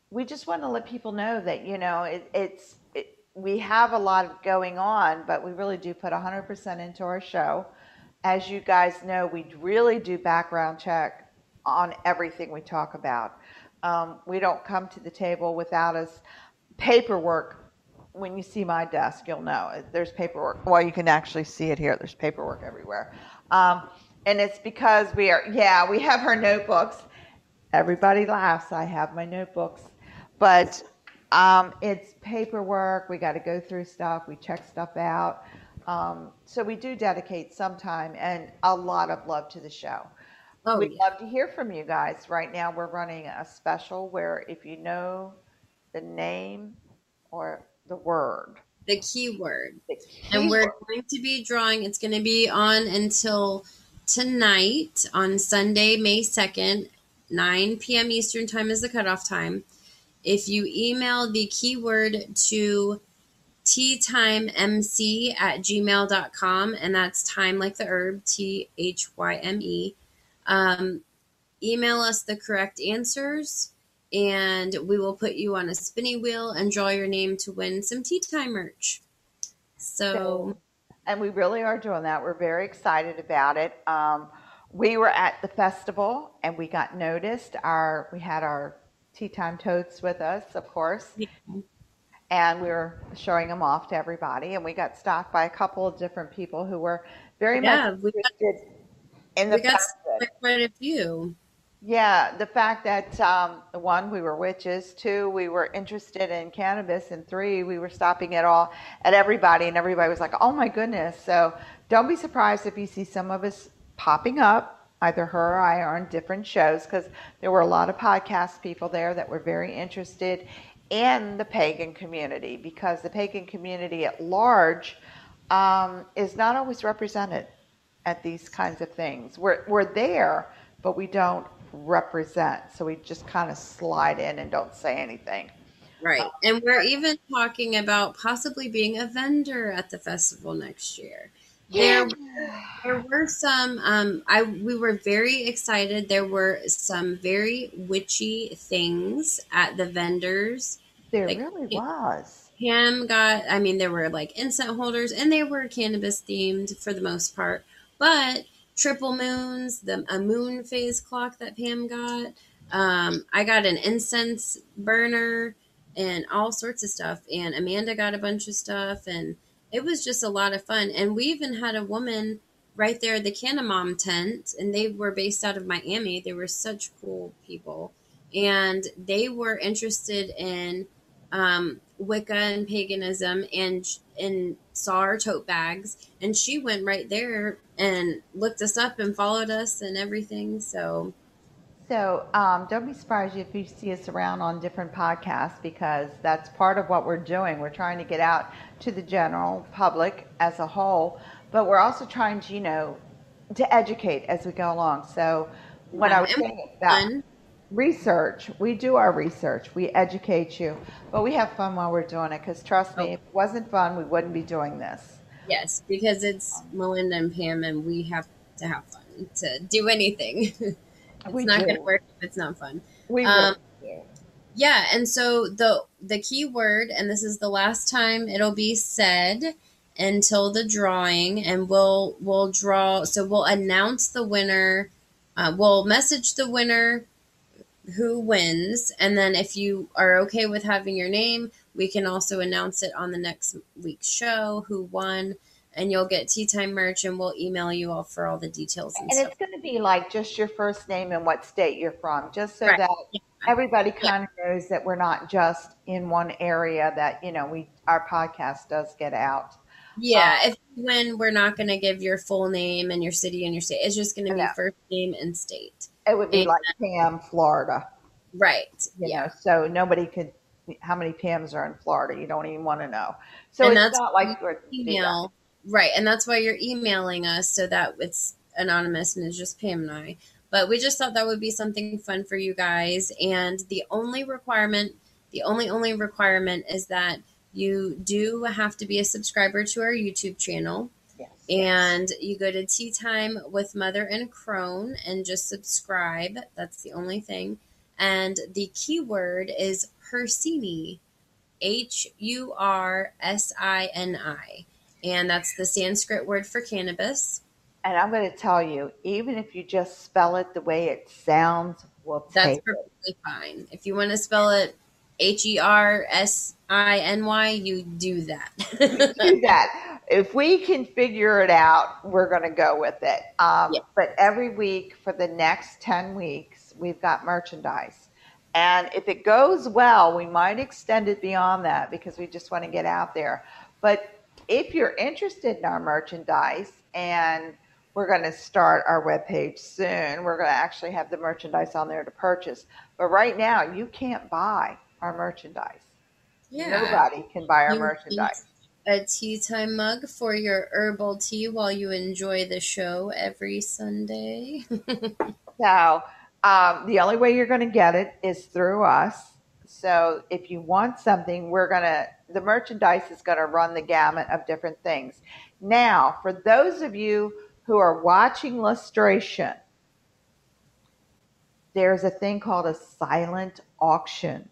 we just want to let people know that, you know, it, it's, it, we have a lot going on, but we really do put 100% into our show. As you guys know, we really do background check on everything we talk about. Um, we don't come to the table without us paperwork. When you see my desk, you'll know there's paperwork. Well, you can actually see it here. There's paperwork everywhere. Um, and it's because we are, yeah, we have our notebooks. Everybody laughs. I have my notebooks. But um, it's paperwork. We got to go through stuff. We check stuff out. Um, so we do dedicate some time and a lot of love to the show. Oh We'd yeah. love to hear from you guys. Right now, we're running a special where if you know the name or the word, The keyword. the And we're keyword, going to be drawing it's gonna be on until tonight on Sunday, May second, nine PM Eastern time is the cutoff time. If you email the keyword to teathymemc at gmail.com, and that's time like the herb, T H Y M E, um, email us the correct answers, and we will put you on a spinny wheel and draw your name to win some Tea Thyme merch. So, and we really are doing that. We're very excited about it. Um, we were at the festival and we got noticed. Our we had our Tea Thyme totes with us, of course, and we were showing them off to everybody. And we got stopped by a couple of different people who were very Yeah, much we got- interested in the we got that quite a few. Yeah, the fact that um, one, we were witches. Two, we were interested in cannabis, and three, we were stopping at all at everybody, and everybody was like, "Oh my goodness!" So don't be surprised if you see some of us popping up, either her or I, are on different shows, because there were a lot of podcast people there that were very interested in the pagan community, because the pagan community at large um, is not always represented at these kinds of things. We're we're there, but we don't represent. So we just kind of slide in and don't say anything. Right. And we're even talking about possibly being a vendor at the festival next year. There there were some um I we were very excited. There were some very witchy things at the vendors. There Like, really was. Pam got I mean there were like incense holders and they were cannabis themed for the most part. But triple moons, the a moon phase clock that Pam got. Um, I got an incense burner and all sorts of stuff. And Amanda got a bunch of stuff, and it was just a lot of fun. And we even had a woman right there at the Canamom tent, and they were based out of Miami. They were such cool people, and they were interested in um, Wicca and paganism, and and saw our tote bags, and she went right there and looked us up and followed us and everything. So So um, don't be surprised if you see us around on different podcasts because that's part of what we're doing. We're trying to get out to the general public as a whole, but we're also trying to, you know, to educate as we go along. So when I was saying about research, we do our research, we educate you, but we have fun while we're doing it because trust me, Oh. if it wasn't fun, we wouldn't be doing this. Yes, because it's Mylinda and Pam, and we have to have fun to do anything. it's We not going to work if it's not fun. We Um. Yeah, and so the the key word, and this is the last time it'll be said until the drawing, and we'll we'll draw. So we'll announce the winner. Uh, we'll message the winner who wins, and then if you are okay with having your name, we can also announce it on the next week's show who won, and you'll get Tea Thyme merch, and we'll email you all for all the details and, And it's going to be like just your first name and what state you're from, just so Right. that. Everybody kind of knows that we're not just in one area. That you know, we our podcast does get out. Yeah, Um, if when we're not going to give your full name and your city and your state, it's just going to be No. first name and state. It would be And- like Pam, Florida. Right. You yeah. know, so nobody could. How many Pams are in Florida? You don't even want to know. So And it's that's not like we're Email. Right, and that's why you're emailing us so that it's anonymous and it's just Pam and I. But we just thought that would be something fun for you guys. And the only requirement, the only only requirement is that you do have to be a subscriber to our YouTube channel. Yes. and you go to Tea Thyme with Mother and Crone and just subscribe. That's the only thing. And the keyword is Hursini, H U R S I N I. And that's the Sanskrit word for cannabis. And I'm going to tell you, even if you just spell it the way it sounds, we'll That's take it. perfectly fine. If you want to spell it H E R S I N Y, you do that. do that. If we can figure it out, we're going to go with it. Um, Yeah. But every week for the next 10 weeks, we've got merchandise. And if it goes well, we might extend it beyond that because we just want to get out there. But if you're interested in our merchandise, and we're going to start our webpage soon, we're going to actually have the merchandise on there to purchase. But right now, you can't buy our merchandise. yeah. Nobody can buy our You merchandise. a Tea Thyme mug for your herbal tea while you enjoy the show every Sunday. So um, the only way you're going to get it is through us. So if you want something, we're going to, the merchandise is going to run the gamut of different things. Now, for those of you who are watching Lustration, there's a thing called a silent auction.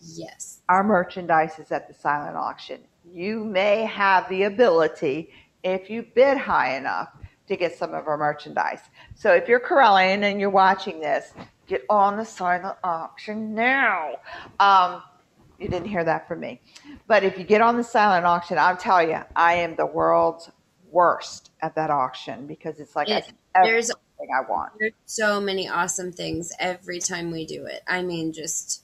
yes. Our merchandise is at the silent auction. You may have the ability, if you bid high enough, to get some of our merchandise. So if you're Correllian and you're watching this, get on the silent auction now. Um, you didn't hear that from me. But if you get on the silent auction, I'll tell you, I am the world's worst at that auction because it's like It- there's- everything I want. There's so many awesome things every time we do it. I mean, just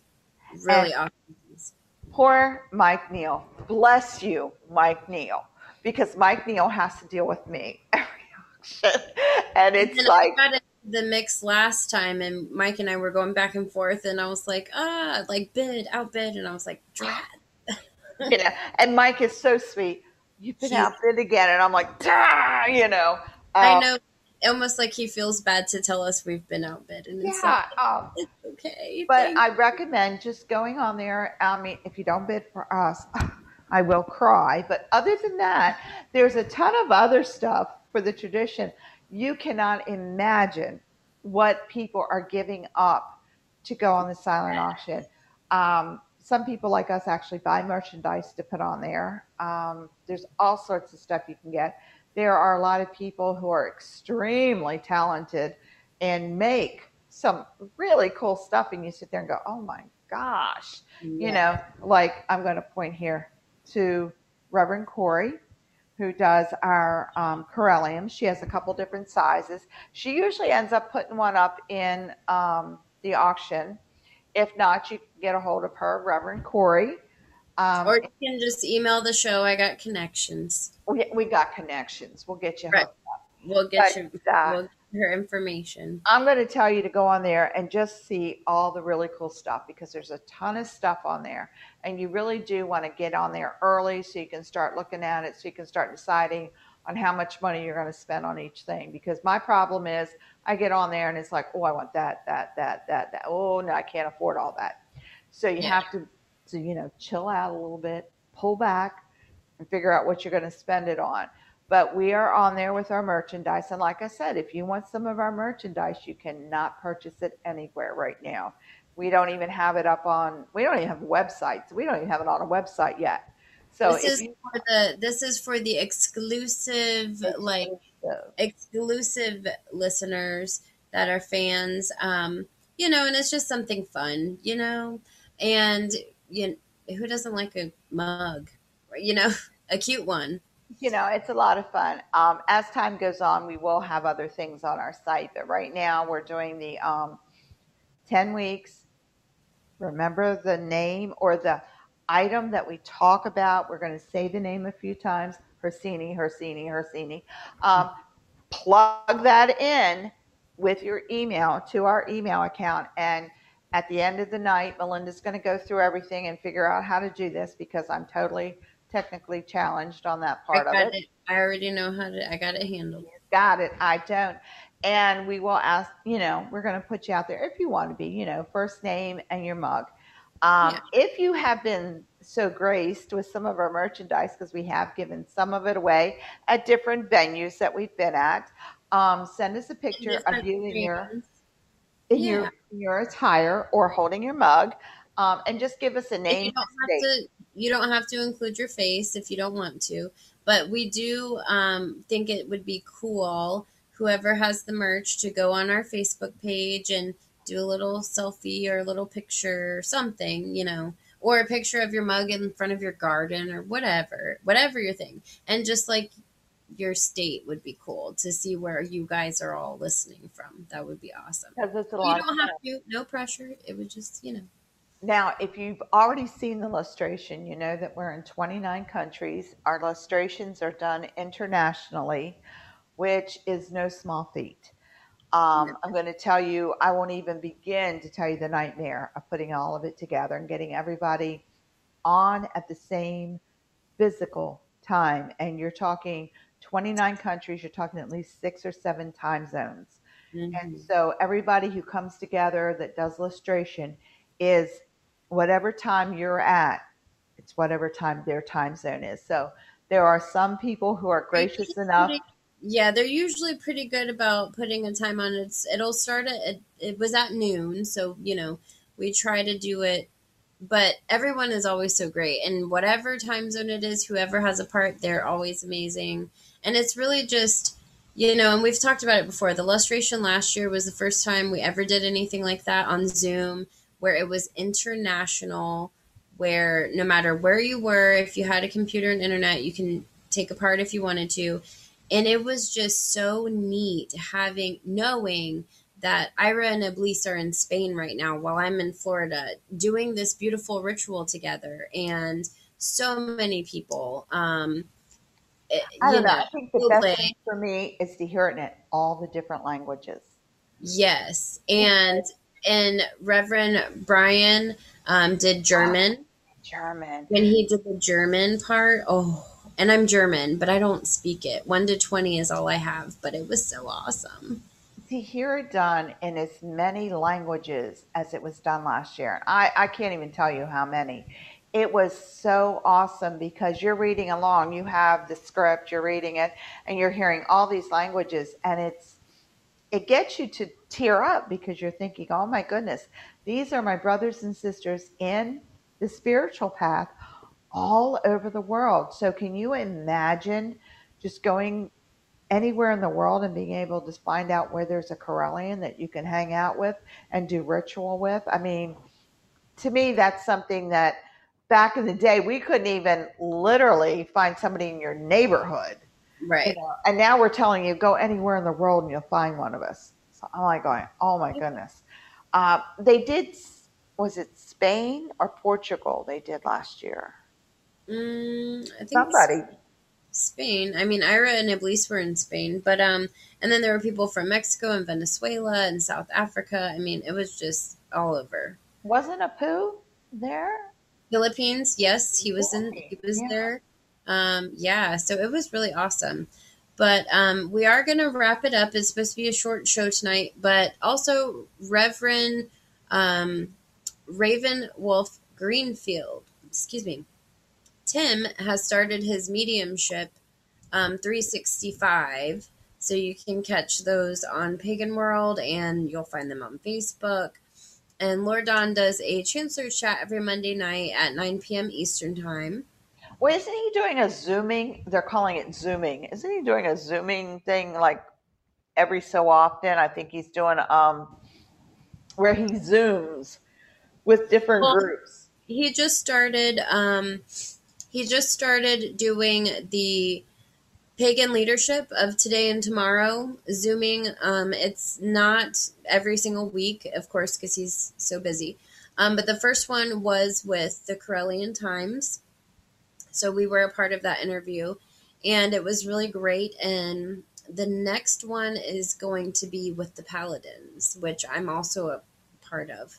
really And- awesome things. Poor Mike Neal. Bless you, Mike Neal, because Mike Neal has to deal with me every auction. And it's And like, the mix last time, and Mike and I were going back and forth, and I was like, ah, like bid, outbid, and I was like, drat. you know, and Mike is so sweet. You've been outbid again. And I'm like, "Dah," you know. I Um, know, almost like he feels bad to tell us we've been outbid, and it's Yeah. like, um, it's okay. But I recommend just going on there. I mean, if you don't bid for us, I will cry. But other than that, there's a ton of other stuff for the tradition. You cannot imagine what people are giving up to go on the silent auction. Um, some people like us actually buy merchandise to put on there. Um, there's all sorts of stuff you can get. There are a lot of people who are extremely talented and make some really cool stuff, and you sit there and go, "Oh my gosh!" You know, like I'm going to point here to Reverend Corey, who does our um, Corellium. She has a couple different sizes. She usually ends up putting one up in um, the auction. If not, you can get a hold of her, Reverend Corey. Um, Or you can just email the show. I got connections. we, we got connections. We'll get you Right. We'll get But, you. uh, We'll get her information. I'm going to tell you to go on there and just see all the really cool stuff because there's a ton of stuff on there. And you really do want to get on there early so you can start looking at it, so you can start deciding on how much money you're going to spend on each thing. Because my problem is I get on there and it's like, oh, I want that, that, that, that, that. Oh, no, I can't afford all that. So you have to, to, you know, chill out a little bit, pull back, and figure out what you're going to spend it on. But we are on there with our merchandise. And like I said, if you want some of our merchandise, you cannot purchase it anywhere right now. We don't even have it up on, we don't even have websites. We don't even have it on a website yet. So this is you, for the this is for the exclusive like exclusive listeners that are fans um you know and it's just something fun you know and you who doesn't like a mug you know a cute one you know, it's a lot of fun. Um, as time goes on, we will have other things on our site, but right now we're doing the um, 10 weeks. Remember the name or the item that we talk about. We're going to say the name a few times Hersini, Hersini, Hersini. Um, plug that in with your email to our email account. And at the end of the night, Mylinda's going to go through everything and figure out how to do this because I'm totally technically challenged on that part of it. it. I already know how to. I got it handled. Got it. I don't. And we will ask, you know, we're going to put you out there if you want to be, you know, first name and your mug. Um, Yeah. If you have been so graced with some of our merchandise, because we have given some of it away at different venues that we've been at, um, send us a picture of you in your in Yeah. your in your attire or holding your mug, um, and just give us a name. you don't have to. You don't have to include your face if you don't want to. But we do um, think it would be cool whoever has the merch to go on our Facebook page and do a little selfie or a little picture or something, you know, or a picture of your mug in front of your garden or whatever, whatever your thing. And just like your state would be cool to see where you guys are all listening from. That would be awesome. Because it's a You lot of don't have to, no pressure. It would just, you know. Now, if you've already seen the Lustration, you know that we're in 29 countries. Our Lustrations are done internationally, which is no small feat. Um, I'm going to tell you, I won't even begin to tell you the nightmare of putting all of it together and getting everybody on at the same physical time. And you're talking 29 countries, you're talking at least six or seven time zones. And so everybody who comes together that does Lustration is whatever time you're at, it's whatever time their time zone is. So there are some people who are gracious enough. Yeah, they're usually pretty good about putting a time on it. It'll start at it, it was at noon, so you know we try to do it. But everyone is always so great, and whatever time zone it is, whoever has a part, they're always amazing. And it's really just you know, and we've talked about it before. The lustration last year was the first time we ever did anything like that on Zoom, where it was international, where no matter where you were, if you had a computer and internet, you can take a part if you wanted to. And it was just so neat having knowing that Ira and Iblis are in Spain right now while I'm in Florida doing this beautiful ritual together and so many people um it- I you don't know. know I think the best thing for me is to hear it in all the different languages. Yes, and and Reverend Brian um, did German German. when he did the German part. Oh, and I'm German, but I don't speak it. One to twenty is all I have, but it was so awesome. To hear it done in as many languages as it was done last year, I, I can't even tell you how many. It was so awesome because you're reading along, you have the script, you're reading it, and you're hearing all these languages, and it's it gets you to tear up because you're thinking, oh my goodness, these are my brothers and sisters in the spiritual path all over the world. So, can you imagine just going anywhere in the world and being able to find out where there's a Correllian that you can hang out with and do ritual with? I mean, to me, that's something that back in the day we couldn't even literally find somebody in your neighborhood you Right. know, and now we're telling you go anywhere in the world and you'll find one of us. So I'm like going, oh my goodness. Uh, they did, was it Spain or Portugal? They did last year. Mm, I think Somebody. Spain. I mean, Ira and Iblis were in Spain, but um, and then there were people from Mexico and Venezuela and South Africa. I mean, it was just all over. Wasn't a poo there? Philippines, yes, he was in. He was Yeah. there. Um, yeah, so it was really awesome. But um, we are going to wrap it up. It's supposed to be a short show tonight, but also Reverend um, Raven Wolf Greenfield, excuse me, Tim has started his mediumship um, 365. So you can catch those on Pagan World and you'll find them on Facebook. And Lord Don does a Chancellor chat every Monday night at 9 p.m. Eastern Time. Well, isn't he doing a zooming? They're calling it zooming. Isn't he doing a zooming thing like every so often? I think he's doing um where he zooms with different Well, groups. He just started. Um, he just started doing the pagan leadership of today and tomorrow zooming um, it's not every single week of course because he's so busy. Um, but the first one was with the Correllian Times. So we were a part of that interview and it was really great and the next one is going to be with the paladins which i'm also a part of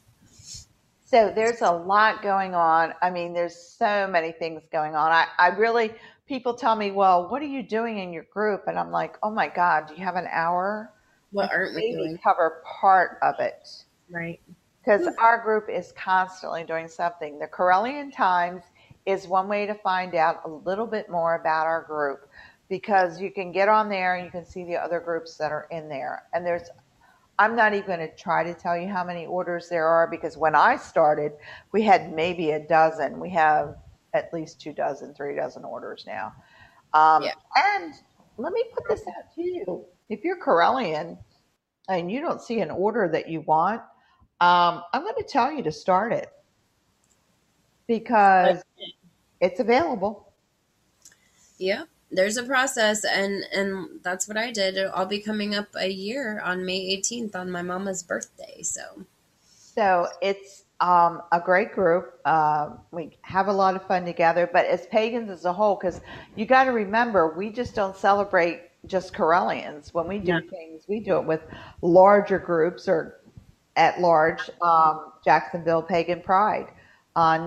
so there's a lot going on i mean there's so many things going on i, I really people tell me, well, what are you doing in your group? And I'm like, oh my God, do you have an hour? What aren't we doing? cover part of it. Right. Because hmm. our group is constantly doing something. The Correllian Times is one way to find out a little bit more about our group because you can get on there and you can see the other groups that are in there. And there's I'm not even going to try to tell you how many orders there are because when I started, we had maybe a dozen. We have at least two dozen, three dozen orders now. Um, yeah. And let me put this out to you. If you're Correllian and you don't see an order that you want, um, I'm going to tell you to start it because it's available. Yeah, there's a process, and and that's what I did. I'll be coming up a year on May 18th on my mama's birthday. So, so it's um, a great group. Uh, we have a lot of fun together, but as pagans as a whole, because you got to remember, we just don't celebrate just Correllians. When we do yeah. things, we do it with larger groups or at large. Um, Jacksonville Pagan Pride, uh.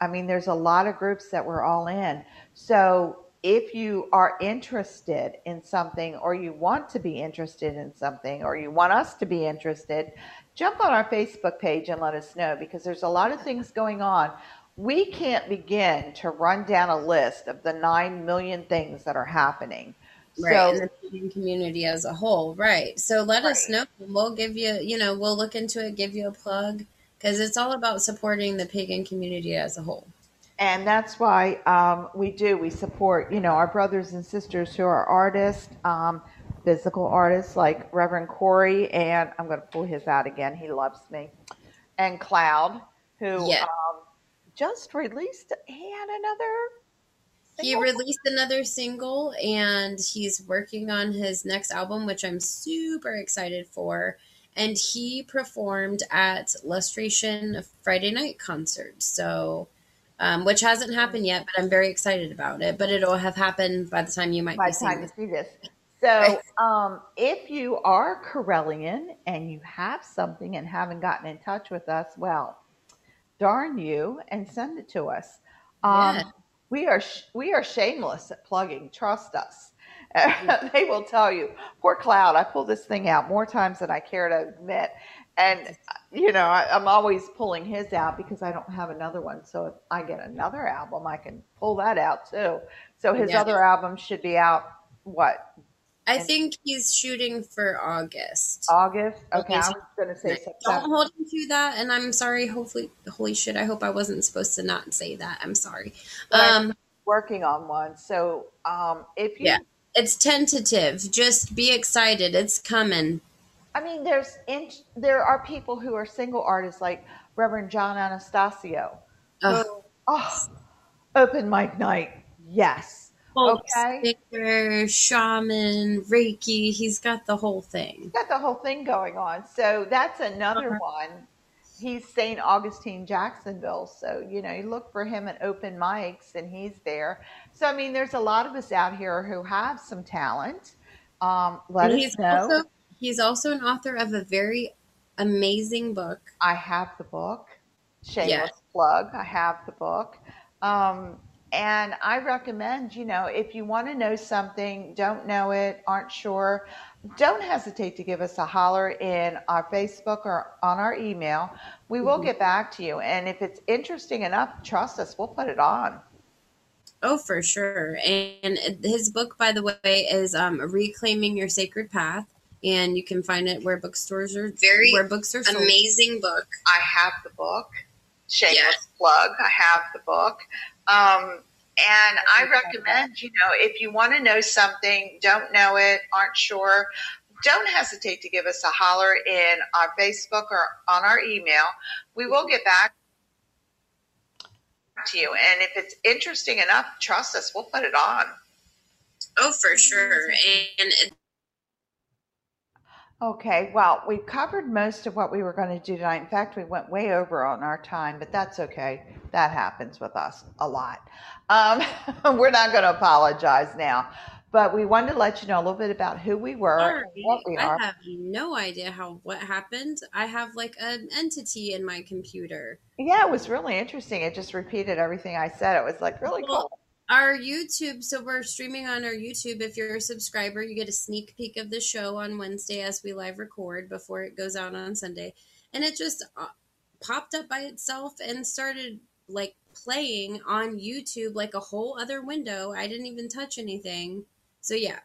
I mean, there's a lot of groups that we're all in. So if you are interested in something or you want to be interested in something or you want us to be interested, jump on our Facebook page and let us know because there's a lot of things going on. We can't begin to run down a list of the 9 million things that are happening. Right, so, in the pagan community as a whole, right? So let right. us know. We'll give you, you know, we'll look into it, give you a plug, because it's all about supporting the pagan community as a whole. And that's why um, we do. We support, you know, our brothers and sisters who are artists. Um, physical artists like Reverend Corey, and I'm going to pull his out again. He loves me. And Cloud, who yeah. um, just released, he had another. Single. He released another single, and he's working on his next album, which I'm super excited for. And he performed at Lustration Friday night concert. So um, which hasn't happened yet, but I'm very excited about it. But it'll have happened by the time you might by be the time you see this. So, um, if you are Correllian and you have something and haven't gotten in touch with us, well, darn you, and send it to us. Um, yeah. We are sh- we are shameless at plugging. Trust us. they will tell you. Poor Cloud, I pulled this thing out more times than I care to admit, and you know I, am always pulling his out because I don't have another one. So if I get another album, I can pull that out too. So his yeah. other album should be out what I think he's shooting for August. August? Okay, I was going to say September. Don't hold him to that. And I'm sorry. Hopefully, holy shit, I hope I wasn't supposed to not say that. I'm sorry. Um, working on one. So um, if you. Yeah, it's tentative. Just be excited. It's coming. I mean, there's in, there are people who are single artists like Reverend John Anastasio. Who, oh, open mic night. Yes okay. Speaker, shaman, Reiki. He's got the whole thing. He's got the whole thing going on. So that's another uh-huh. one. He's St. Augustine, Jacksonville. So, you know, you look for him at open mics and he's there. So, I mean, there's a lot of us out here who have some talent. Um, let and us know. He's also an author of a very amazing book. I have the book. Shameless yeah. plug. I have the book. Um, and I recommend, you know, if you want to know something, don't know it, aren't sure, don't hesitate to give us a holler in our Facebook or on our email. We will mm-hmm. get back to you. And if it's interesting enough, trust us, we'll put it on. Oh, for sure. And his book, by the way, is um, Reclaiming Your Sacred Path. And you can find it where bookstores are very where books are sold. Amazing book. I have the book. Shameless yeah. plug. I have the book. Um, and I recommend, you know, if you want to know something, don't know it, aren't sure, don't hesitate to give us a holler in our Facebook or on our email. We will get back to you. And if it's interesting enough, trust us, we'll put it on. Oh, for sure. And it, Okay, well, we covered most of what we were going to do tonight. In fact, we went way over on our time, but that's okay. That happens with us a lot. Um, we're not going to apologize now, but we wanted to let you know a little bit about who we were, sorry, what we are. I have no idea how what happened. I have like an entity in my computer. Yeah, it was really interesting. It just repeated everything I said. It was like really Well, cool. Our YouTube, so we're streaming on our YouTube. If you're a subscriber, you get a sneak peek of the show on Wednesday as we live record before it goes out on Sunday. And it just uh, popped up by itself and started like playing on YouTube like a whole other window. I didn't even touch anything. So yeah.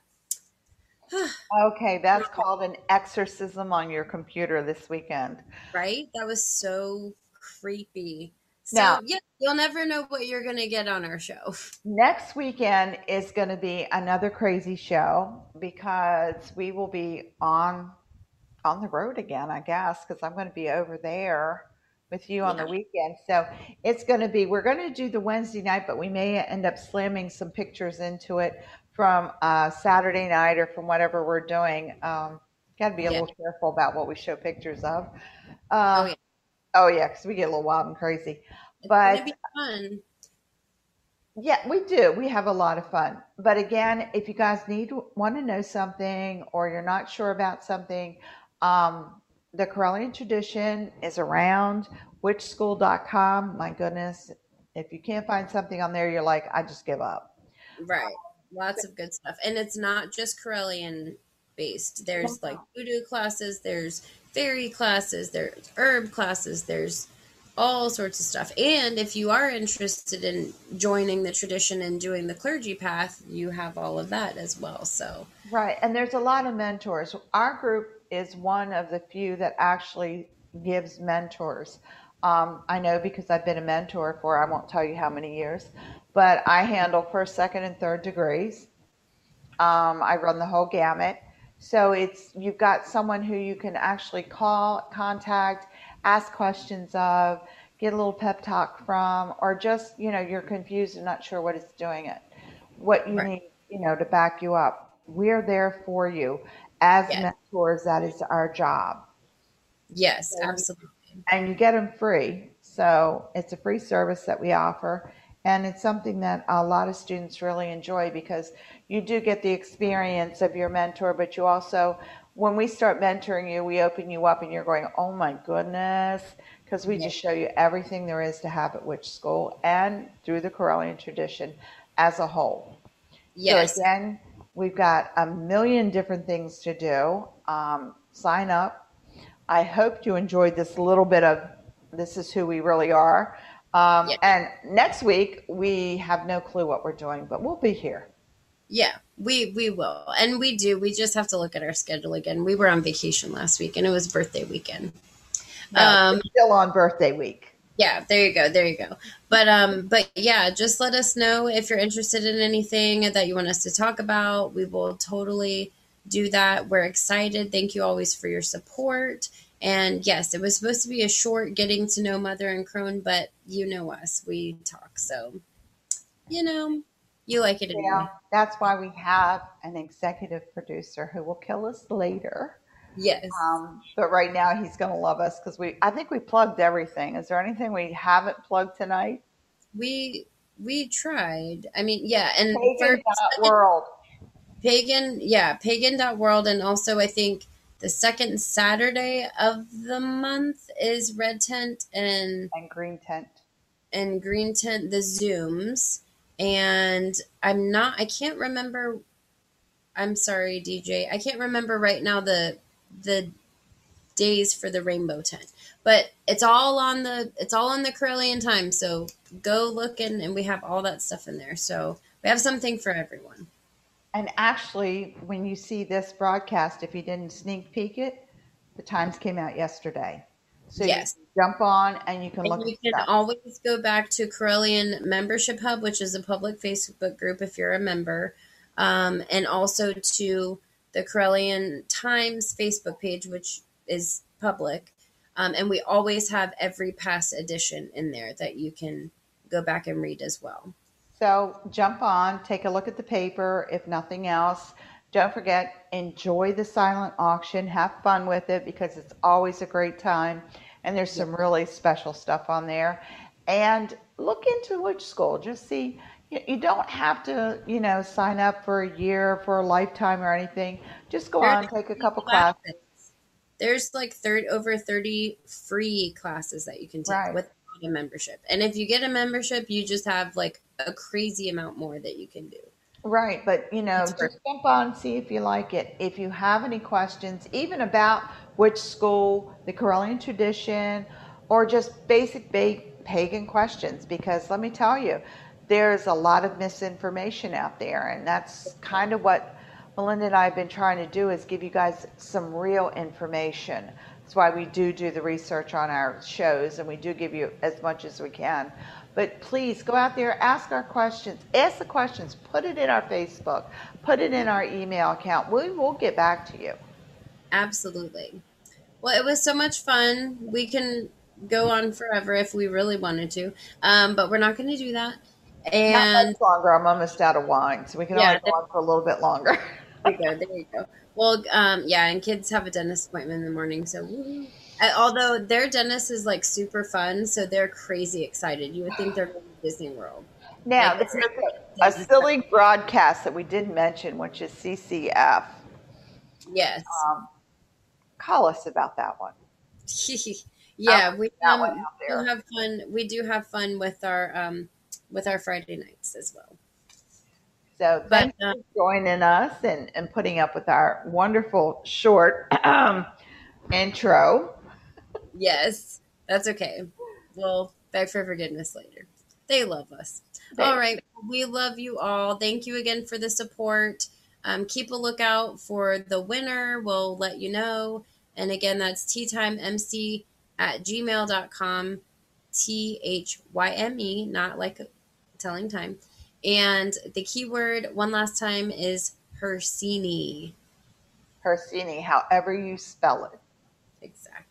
Okay, that's called an exorcism on your computer this weekend. right? That was so creepy. So Now, yeah, you'll never know what you're gonna get on our show. next weekend is going to be another crazy show because we will be on on the road again, I guess, because I'm going to be over there with you on the weekend. So it's going to be, we're going to do the Wednesday night, but we may end up slamming some pictures into it from uh, Saturday night or from whatever we're doing. Um, Got to be a Yeah. little careful about what we show pictures of. Oh Uh, yeah, oh, yeah, because we get a little wild and crazy. it's But be fun. Yeah, we do. We have a lot of fun. But again, if you guys need want to know something or you're not sure about something, um, the Correllian tradition is around witchschool.com. My goodness, if you can't find something on there, you're like, I just give up. Right, lots of good stuff, and it's not just Correllian based. There's like voodoo classes, there's fairy classes, there's herb classes, there's all sorts of stuff. And if you are interested in joining the tradition and doing the clergy path, you have all of that as well. So Right. And there's a lot of mentors. Our group is one of the few that actually gives mentors. Um, I know because I've been a mentor for, I won't tell you how many years, but I handle first, second, and third degrees. Um, I run the whole gamut. So it's you've got someone who you can actually call, contact, ask questions of, get a little pep talk from, or just you know you're confused and not sure what is doing it, what you right, need, you know, to back you up. We're there for you as yeah, mentors. That is our job, yes, absolutely, and you get them free. So it's a free service that we offer. And it's something that a lot of students really enjoy because you do get the experience of your mentor, but you also, when we start mentoring you, we open you up and you're going, oh my goodness, because we just show you everything there is to have at Witch School and through the Correllian tradition as a whole. Yes. So again, we've got a million different things to do. Um, sign up. I hope you enjoyed this little bit of this is who we really are. Um, and next week, we have no clue what we're doing, but we'll be here. Yeah, we we will, and we do. We just have to look at our schedule again. We were on vacation last week, and it was birthday weekend. No, Um, still on birthday week. yeah, there you go, there you go. But um, but yeah, just let us know if you're interested in anything that you want us to talk about. We will totally do that. We're excited. Thank you always for your support. And yes, it was supposed to be a short getting to know Mother and Crone, but you know us, we talk. So you know, you like it Yeah, anyway. that's why we have an executive producer who will kill us later. Yes. Um, but right now, he's going to love us because we. I think we plugged everything. Is there anything we haven't plugged tonight? we we tried i mean yeah and Pagan world. pagan yeah pagan.world and also i think the second saturday of the month is red tent and and green tent. and green tent the zooms and i'm not i can't remember i'm sorry dj i can't remember right now the the days for the rainbow tent. But it's all on the it's all on the Correllian time so go look and, and we have all that stuff in there. So we have something for everyone. And actually, when you see this broadcast, if you didn't sneak peek it, the times came out yesterday. So yes jump on and you can look and at you can always go back to Correllian Membership Hub, which is a public Facebook group if you're a member, um, and also to the Correllian Times Facebook page, which is public. Um, and we always have every past edition in there that you can go back and read as well. So jump on, take a look at the paper, if nothing else. Don't forget, enjoy the silent auction, have fun with it because it's always a great time. And there's some really special stuff on there. And look into Witch School. Just see, you don't have to, you know, sign up for a year, for a lifetime or anything. Just go on, take a couple classes. There's like third over 30 free classes that you can take Right. without a membership. And if you get a membership, you just have like a crazy amount more that you can do. Right, but you know, just jump on, see if you like it. If you have any questions, even about Witch School, the Correllian tradition, or just basic ba- pagan questions, because let me tell you, there's a lot of misinformation out there, and that's kind of what Mylinda and I have been trying to do is give you guys some real information. That's why we do do the research on our shows, and we do give you as much as we can. But please go out there, ask our questions, ask the questions, put it in our Facebook, put it in our email account. We will get back to you. Absolutely. Well, it was so much fun. We can go on forever if we really wanted to, um, but we're not going to do that. Not And much longer. I'm almost out of wine, so we can Yeah, only go on for a little bit longer. there you go. There you go. Well, um, yeah, and kids have a dentist appointment in the morning, so although their dentist is like super fun, so they're crazy excited. You would think they're going to Disney World. Now, Like, a, a silly broadcast that we didn't mention, which is CCF. Yes. Um, call us about that one. yeah, we um, do have fun. We do have fun with our um, with our Friday nights as well. So But thanks uh, for joining us and, and putting up with our wonderful short um, intro. Yes, that's okay. We'll beg for forgiveness later. They love us. They- All right. We love you all. Thank you again for the support. Um, keep a lookout for the winner. We'll let you know. And again, that's teathymemc at gmail.com. T H Y M E, not like telling time. And the keyword one last time is Hersini. Hersini, however you spell it. Exactly.